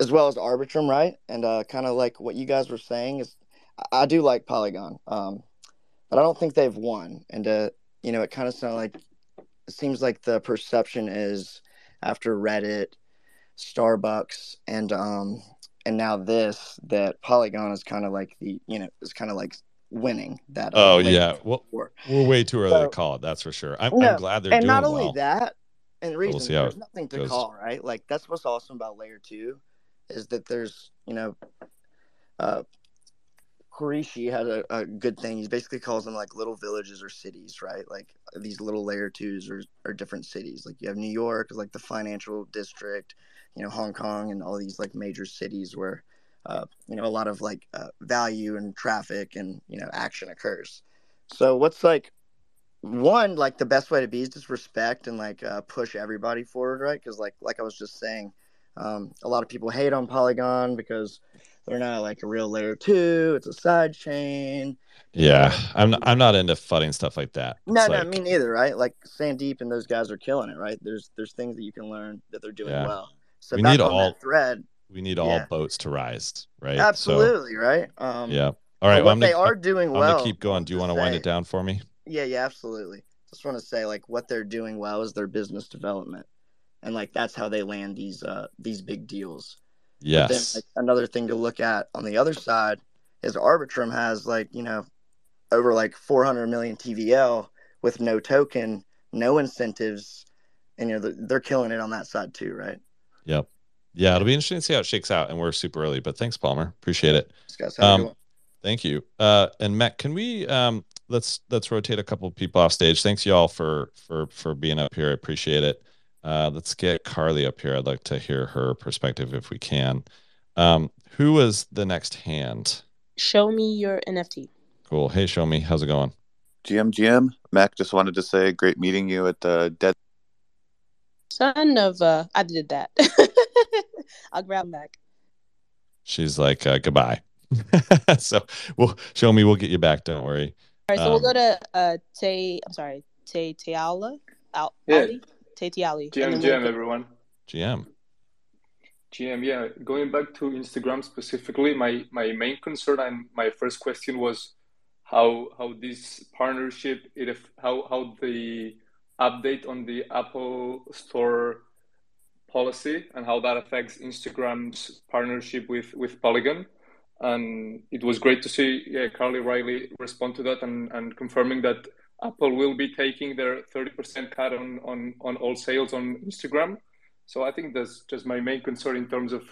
as well as Arbitrum, right? And uh, kind of like what you guys were saying is, I I do like Polygon, um, but I don't think they've won. And uh, you know, it kind of sounds like it seems like the perception is after Reddit, Starbucks, and um, and now this that Polygon is kind of like the you know is kind of like winning that. uh, oh late yeah, well, war. we're way too early So- to call it. That's for sure. I'm, No, I'm glad they're and doing not only well. that, and the we'll reason see how there's nothing to goes. call, right? Like that's what's awesome about layer two, is that there's you know, uh, Kurishi had a, a good thing. He basically calls them like little villages or cities, right? Like these little layer twos are, are different cities. Like you have New York, like the financial district, you know, Hong Kong, and all these like major cities where, uh, you know, a lot of like uh, value and traffic and you know action occurs. So what's like one like the best way to be is just respect and like uh, push everybody forward, right? Because like like I was just saying, um, a lot of people hate on Polygon because they're not like a real layer two. It's a side chain. Yeah, I'm not, I'm not into fudding stuff like that. No, It's no, like, me neither, right? Like Sandeep and those guys are killing it, right? There's there's things that you can learn that they're doing Yeah. well. So we back need on all that thread, we need all yeah. boats to rise, right? absolutely, right? Um, yeah. All right. Well, I'm gonna, they are doing I'm well. keep going. Do you want to wind it down for me? Yeah, yeah, absolutely. Just want to say like what they're doing well is their business development, and like that's how they land these uh these big deals. But then Yes. like, another thing to look at on the other side is Arbitrum has like you know over like 400 million TVL with no token, no incentives, and you know they're killing it on that side too, right? Yep. Yeah, it'll be interesting to see how it shakes out. And we're super early, but thanks, Palmer. Appreciate it. Guys have a good Um, thank you. Uh, and Matt, can we um, let's let's rotate a couple of people off stage. Thanks y'all for for for being up here. I appreciate it. Uh, let's get Carly up here. I'd like to hear her perspective if we can. Um, who was the next hand? Show me your NFT. Cool. Hey, show me. How's it going? GM GM Mac just wanted to say great meeting you at the Dead. Son of uh, I did that. I'll grab back. She's like, uh, goodbye. so we'll show me. We'll get you back. Don't worry. All right, so we'll Um, go to uh Tay. I'm sorry, Tay Teala. Al- Yeah. Ali? Tay Teali. GM, And we'll GM, everyone. GM. GM, yeah. Going back to Instagram specifically, my my main concern and my first question was how how this partnership, it if how how the update on the Apple Store policy and how that affects Instagram's partnership with with Polygon. And it was great to see yeah, Carly Riley respond to that and, and confirming that Apple will be taking their 30% cut on, on, on all sales on Instagram. So I think that's just my main concern in terms of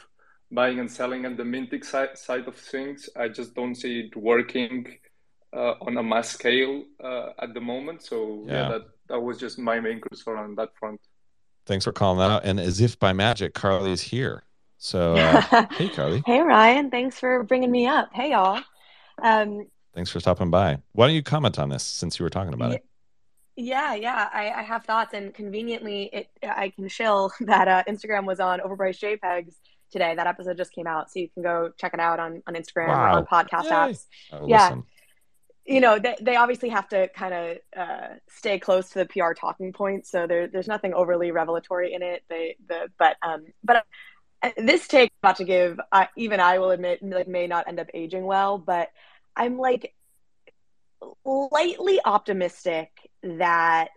buying and selling and the mintic side, side of things. I just don't see it working uh, on a mass scale uh, at the moment. So yeah, Yeah. that that was just my main concern on that front. Thanks for calling that out. And as if by magic, Carly's here. So, uh, hey, Carly. Hey, Ryan. Thanks for bringing me up. Hey, y'all. Um, Thanks for stopping by. Why don't you comment on this since you were talking about it? yeah, yeah. I, I have thoughts, and conveniently, it I can shill that uh, Instagram was on Overpriced JPEGs today. That episode just came out, so you can go check it out on on Instagram or on podcast Yay. apps. I'll yeah. listen. You know, they, they obviously have to kind of uh, stay close to the PR talking points, so there, there's nothing overly revelatory in it. They, the, but, um, but uh, this take I'm about to give, even I will admit, like may not end up aging well, but I'm like lightly optimistic that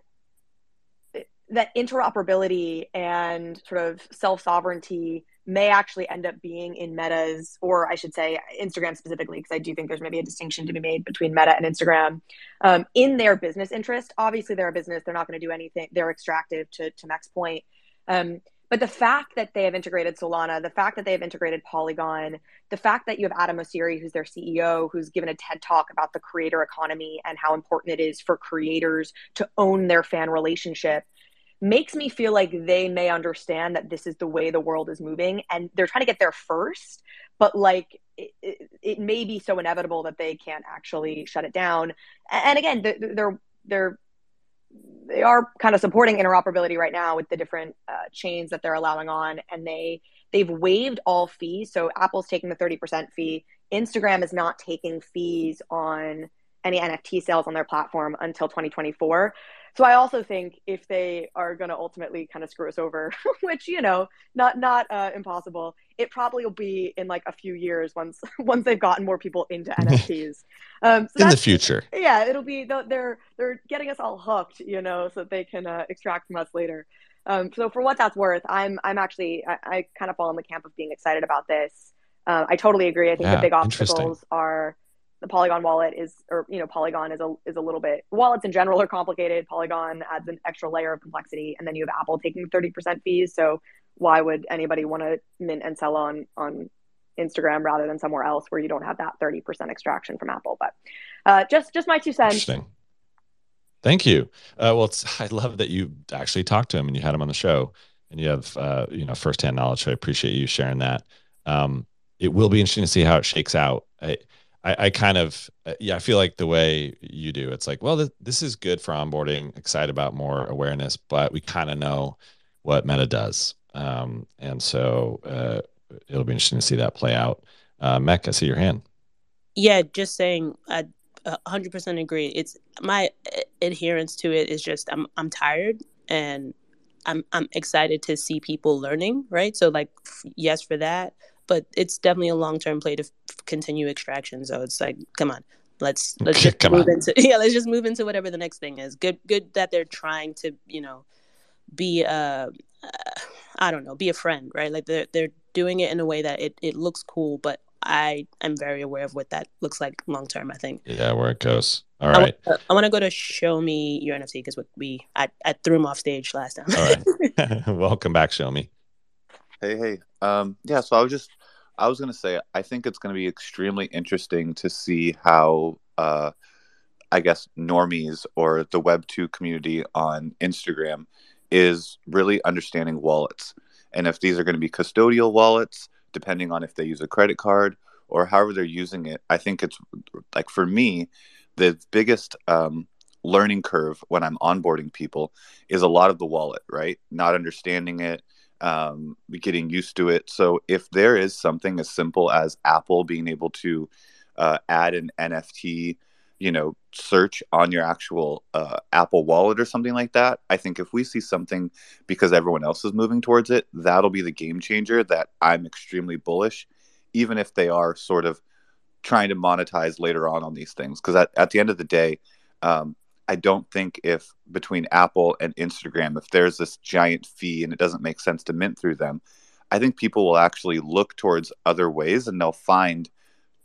that interoperability and sort of self sovereignty may actually end up being in Meta's, or I should say Instagram specifically, because I do think there's maybe a distinction to be made between Meta and Instagram um, in their business interest. Obviously, they're a business; they're not going to do anything. They're extractive to to point. Um, but the fact that they have integrated Solana, the fact that they have integrated Polygon, the fact that you have Adam Mosseri, who's their CEO, who's given a TED talk about the creator economy and how important it is for creators to own their fan relationship, makes me feel like they may understand that this is the way the world is moving and they're trying to get there first. But like, it, it, it may be so inevitable that they can't actually shut it down. And again, they're they're they are kind of supporting interoperability right now with the different uh, chains that they're allowing on and they they've waived all fees so apple's taking the 30% fee instagram is not taking fees on any nft sales on their platform until 2024 so i also think if they are going to ultimately kind of screw us over which you know not not uh, impossible it probably will be in like a few years once once they've gotten more people into nfts um, so In the future. yeah it'll be they're they're getting us all hooked you know so that they can uh, extract from us later. Um, so for what that's worth i'm i'm actually i, I kind of fall in the camp of being excited about this. Uh, i totally agree. I think Yeah, the big obstacles are the polygon wallet is or you know polygon is a is a little bit wallets in general are complicated polygon adds an extra layer of complexity and then you have apple taking 30% fees so why would anybody want to mint and sell on on instagram rather than somewhere else where you don't have that 30% extraction from apple but uh, just just my two cents Interesting. Thank you. Uh, well, I love that you actually talked to him and you had him on the show, and you have uh, you know firsthand knowledge. So I appreciate you sharing that. Um, it will be interesting to see how it shakes out. I, I, I kind of uh, yeah, I feel like the way you do. It's like, well, th- this is good for onboarding. Excited about more awareness, but we kind of know what Meta does, um, and so uh, it'll be interesting to see that play out. Uh, Mech, I see your hand. Yeah, just saying, I hundred percent agree. It's my uh, adherence to it is just I'm I'm tired and I'm I'm excited to see people learning, right? So like, yes for that, but it's definitely a long term play to f- continue extraction. So it's like, come on, let's let's just Come move on. into yeah, let's just move into whatever the next thing is. Good good that they're trying to you know be uh, uh I don't know be a friend, right? Like they're they're doing it in a way that it it looks cool, but I am very aware of what that looks like long term. I think. Yeah, where it goes. All I wanna- I want to go to show me your NFT because we I, I threw him off stage last time. All right. Welcome back, show me. Hey, hey. Um, yeah, so I was just, I was going to say, I think it's going to be extremely interesting to see how, uh, I guess, normies or the Web2 community on Instagram is really understanding wallets. And if these are going to be custodial wallets, depending on if they use a credit card or however they're using it, I think it's like for me, the biggest um, learning curve when I'm onboarding people is a lot of the wallet, right? Not understanding it, um, getting used to it. So if there is something as simple as Apple being able to uh, add an NFT, you know, search on your actual uh, Apple wallet or something like that, I think if we see something because everyone else is moving towards it, that'll be the game changer that I'm extremely bullish, even if they are sort of trying to monetize later on on these things. Because at, at the end of the day, um, I don't think if between Apple and Instagram, if there's this giant fee and it doesn't make sense to mint through them, I think people will actually look towards other ways and they'll find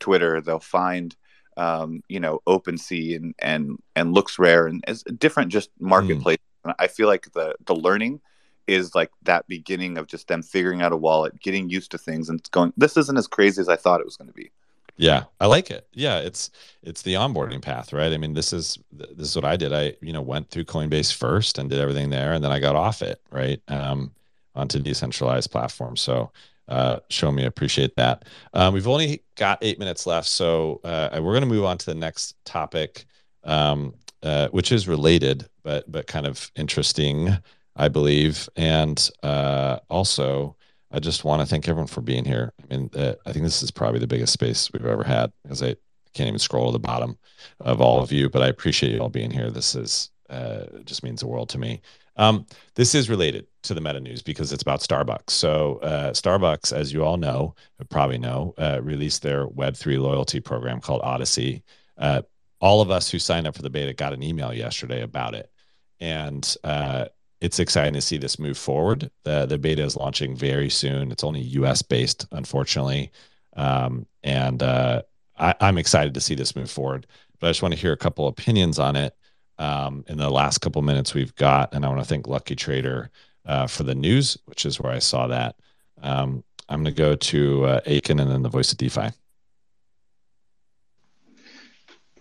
Twitter, they'll find um, you know OpenSea and and and LooksRare and as different just marketplace. And I feel like the the learning is like that beginning of just them figuring out a wallet, getting used to things, and going. This isn't as crazy as I thought it was going to be. Yeah, I like it. Yeah, it's it's the onboarding path, right? I mean, this is this is what I did. I you know went through Coinbase first and did everything there, and then I got off it, right, um, onto decentralized platforms. So, uh, show me appreciate that. Um, we've only got eight minutes left, so uh, we're going to move on to the next topic, um, uh, which is related, but but kind of interesting, I believe, and uh, also I just want to thank everyone for being here. I mean, uh, I think this is probably the biggest space we've ever had because I can't even scroll to the bottom of all of you, but I appreciate you all being here. This is uh, just means the world to me. Um, this is related to the meta news because it's about Starbucks. So, uh, Starbucks, as you all know, probably know, uh, released their Web3 loyalty program called Odyssey. Uh, all of us who signed up for the beta got an email yesterday about it. And uh, it's exciting to see this move forward. The the beta is launching very soon. It's only U.S. based, unfortunately, um, and uh, I, am excited to see this move forward. But I just want to hear a couple opinions on it um, in the last couple minutes we've got, and I want to thank Lucky Trader uh, for the news, which is where I saw that. Um, I'm going to go to uh, Aiken and then the voice of DeFi.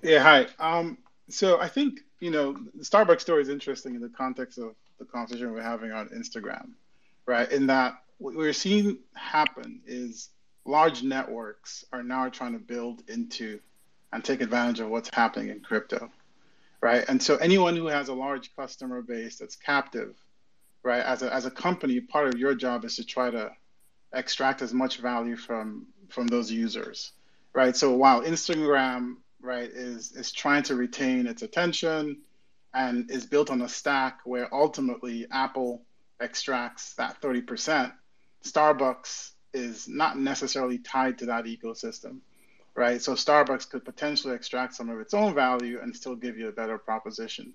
Yeah, hi. Um, so I think you know the Starbucks story is interesting in the context of the conversation we're having on Instagram, right? In that what we're seeing happen is large networks are now trying to build into and take advantage of what's happening in crypto, right? And so anyone who has a large customer base that's captive, right, as a, as a company, part of your job is to try to extract as much value from from those users, right? So while Instagram, right, is is trying to retain its attention, and is built on a stack where ultimately Apple extracts that 30%. Starbucks is not necessarily tied to that ecosystem, right? So Starbucks could potentially extract some of its own value and still give you a better proposition,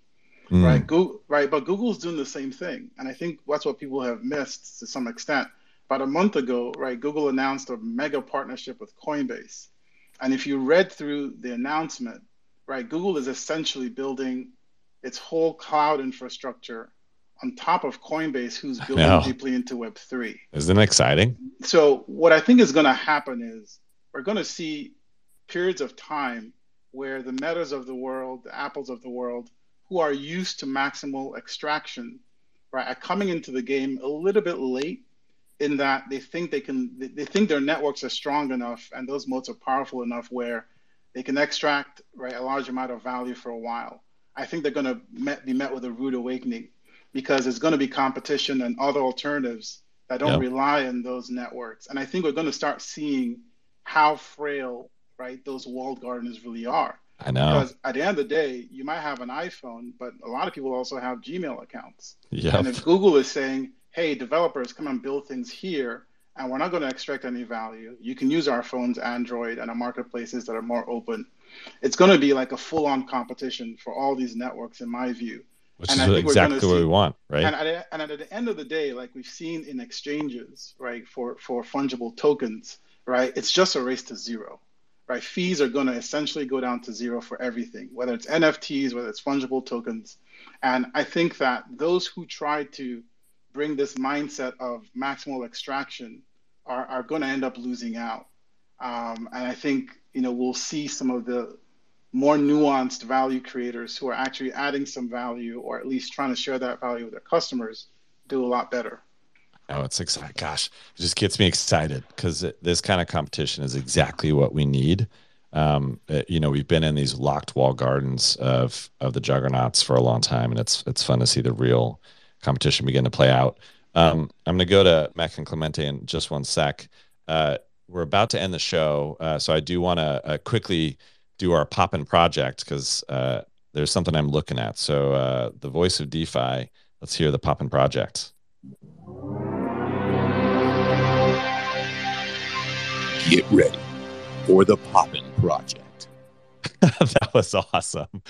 mm. right? Google, right? But Google's doing the same thing, and I think that's what people have missed to some extent. About a month ago, right, Google announced a mega partnership with Coinbase, and if you read through the announcement, right, Google is essentially building its whole cloud infrastructure on top of Coinbase, who's building deeply into Web3. Isn't it exciting? So, what I think is going to happen is we're going to see periods of time where the metas of the world, the apples of the world, who are used to maximal extraction, right, are coming into the game a little bit late in that they think they can, they think their networks are strong enough and those modes are powerful enough where they can extract, right, a large amount of value for a while. I think they're going to met, be met with a rude awakening because there's going to be competition and other alternatives that don't yep. rely on those networks. And I think we're going to start seeing how frail, right, those walled gardens really are. I know. Because at the end of the day, you might have an iPhone, but a lot of people also have Gmail accounts. Yep. And if Google is saying, hey, developers, come and build things here, and we're not going to extract any value, you can use our phones, Android, and our marketplaces that are more open it's going to be like a full on competition for all these networks, in my view. Which and is exactly what we want, right? And at, and at the end of the day, like we've seen in exchanges, right, for, for fungible tokens, right, it's just a race to zero, right? Fees are going to essentially go down to zero for everything, whether it's NFTs, whether it's fungible tokens. And I think that those who try to bring this mindset of maximal extraction are, are going to end up losing out. Um, and I think you know we'll see some of the more nuanced value creators who are actually adding some value or at least trying to share that value with their customers do a lot better. Oh, it's exciting. Gosh, it just gets me excited because this kind of competition is exactly what we need. Um, it, uh, you know, we've been in these locked wall gardens of of the juggernauts for a long time, and it's it's fun to see the real competition begin to play out. Um, I'm going to go to Mac and Clemente in just one sec. Uh, we're about to end the show, uh, so I do want to uh, quickly do our Poppin project because uh, there's something I'm looking at. So uh, the voice of DeFi. Let's hear the Poppin project. Get ready for the Poppin project. that was awesome.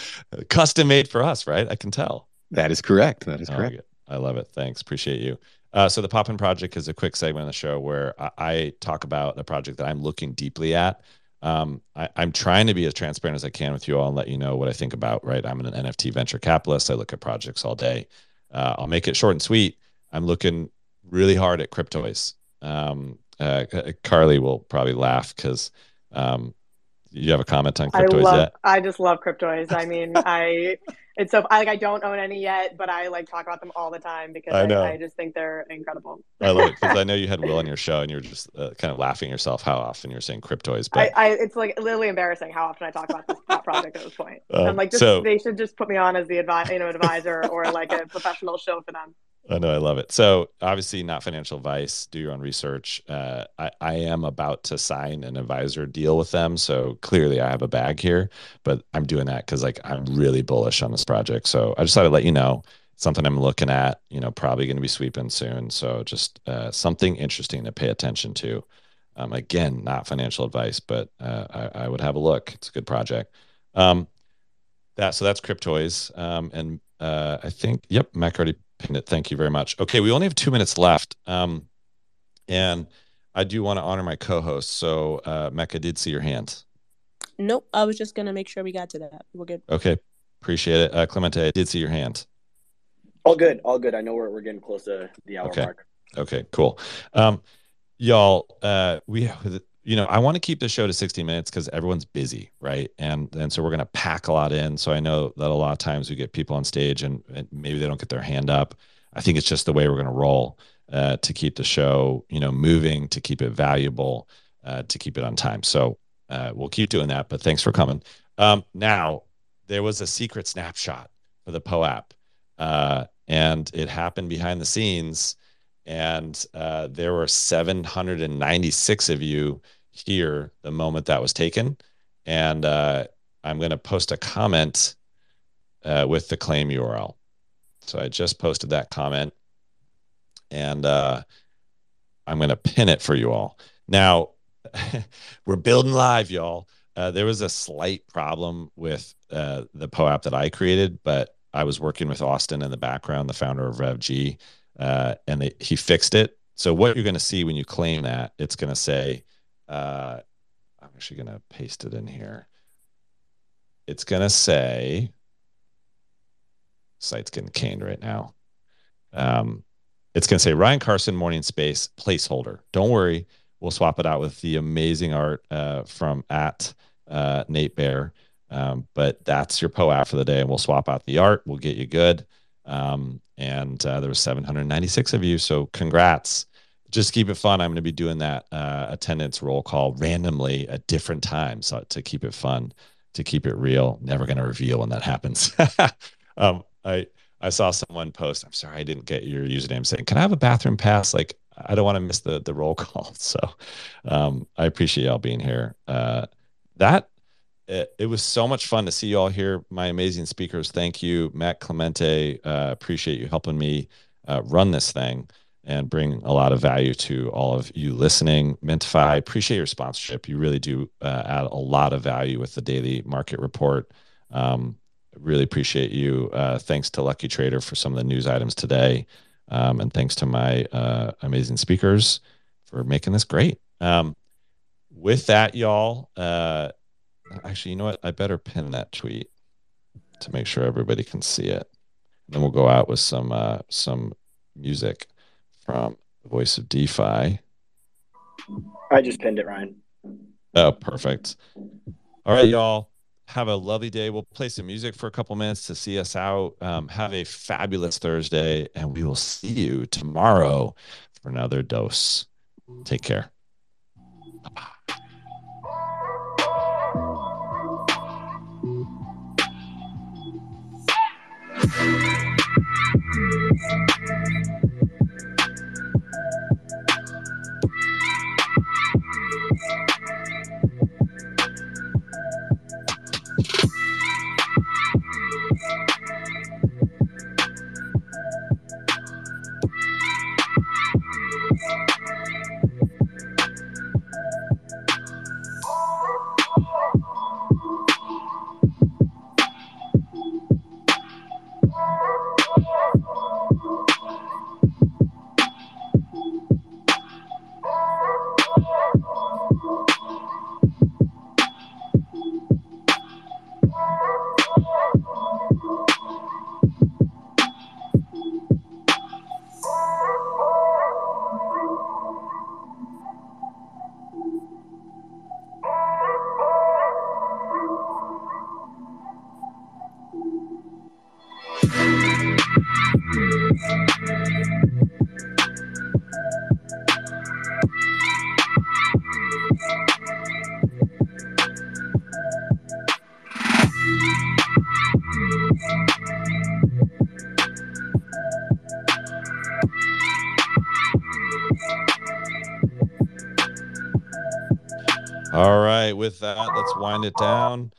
Custom made for us, right? I can tell. That is correct. That is oh, correct. I love it. Thanks. Appreciate you. Uh, so the Poppin Project is a quick segment of the show where I, I talk about a project that I'm looking deeply at. Um, I, am trying to be as transparent as I can with you all and let you know what I think about. Right, I'm an NFT venture capitalist. I look at projects all day. Uh, I'll make it short and sweet. I'm looking really hard at cryptoys. Um, uh, Carly will probably laugh because um, you have a comment on I love. yet? I just love Cryptoys. I mean, I it's so I like I don't own any yet, but I like talk about them all the time because I I. I, just think they're incredible. I love it because I know you had Will on your show, and you were just uh, kind of laughing yourself how often you're saying Cryptoys. But I it's like literally embarrassing how often I talk about this project at this point. Um, I'm like, just so- they should just put me on as the advi- you know advisor or like a professional show for them. I know I love it. So obviously, not financial advice. Do your own research. Uh, I, I am about to sign an advisor deal with them, so clearly I have a bag here. But I'm doing that because like I'm really bullish on this project. So I just thought I'd let you know something I'm looking at. You know, probably going to be sweeping soon. So just uh, something interesting to pay attention to. Um, again, not financial advice, but uh, I, I would have a look. It's a good project. Um, that so that's Cryptoys. Um, and uh, I think yep, Mac already pinned it. Thank you very much. Okay, we only have two minutes left. Um, and I do want to honor my co-host. So uh, Mecca did see your hand. Nope. I was just gonna make sure we got to that. We're good. Okay, appreciate it. Uh, Clemente, I did see your hand. All good, all good. I know we're, we're getting close to the hour Okay. mark. Okay, cool. Um, y'all, uh, we, you know, I want to keep the show to 60 minutes because everyone's busy, right? And and so we're gonna pack a lot in. So I know that a lot of times we get people on stage and, and maybe they don't get their hand up. I think it's just the way we're gonna roll uh, to keep the show, you know, moving, to keep it valuable, uh, to keep it on time. So uh, we'll keep doing that. But thanks for coming. Um, now there was a secret snapshot for the POAP, uh, and it happened behind the scenes and uh, there were 796 of you here the moment that was taken. And uh, i'm going to post a comment uh, with the claim url so i just posted that comment. And uh, i'm going to pin it for you all. Now we're building live y'all. Uh, there was a slight problem with uh, the POAP that I created, but I was working with Austin in the background, the founder of RevG, uh, and they, he fixed it. So what you're going to see when you claim that, it's going to say, uh, I'm actually going to paste it in here. It's going to say, site's getting caned right now. Um, it's going to say Ryan Carson Morning Space placeholder. Don't worry, we'll swap it out with the amazing art uh, from at uh, Nate Bear. Um, but that's your POAP for the day, and we'll swap out the art. We'll get you good. Um, and uh, there was 796 of you, so congrats. Just keep it fun. I'm going to be doing that uh, attendance roll call randomly at different times uh, to keep it fun, to keep it real. Never going to reveal when that happens. um, I I saw someone post. I'm sorry I didn't get your username saying, "Can I have a bathroom pass?" Like I don't want to miss the the roll call. So um, I appreciate y'all being here. Uh, that it, it was so much fun to see you all here. My amazing speakers. Thank you, Matt Clemente. Uh, appreciate you helping me uh, run this thing and bring a lot of value to all of you listening. Mintify, appreciate your sponsorship. You really do uh, add a lot of value with the daily market report. Um, really appreciate you. Uh, thanks to Lucky Trader for some of the news items today. Um, and thanks to my uh, amazing speakers for making this great. Um, with that, y'all, uh, actually, you know what? I better pin that tweet to make sure everybody can see it. then we'll go out with some uh, some music from the voice of DeFi. I just pinned it, Ryan. Oh, perfect. All right, y'all. Have a lovely day. We'll play some music for a couple minutes to see us out. Um, have a fabulous Thursday, and we will see you tomorrow for another dose. Take care. Thank With that, let's wind it down.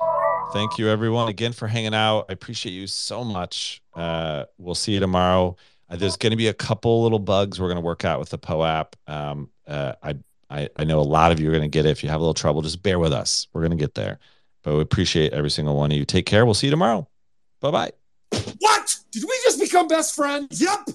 Thank you, everyone, again for hanging out. I appreciate you so much. Uh, we'll see you tomorrow. Uh, there's going to be a couple little bugs we're going to work out with the POAP. Um, uh, I, I I know a lot of you are going to get it. If you have a little trouble, just bear with us. We're going to get there. But we appreciate every single one of you. Take care. We'll see you tomorrow. Bye bye. What? Did we just become best friends? Yep.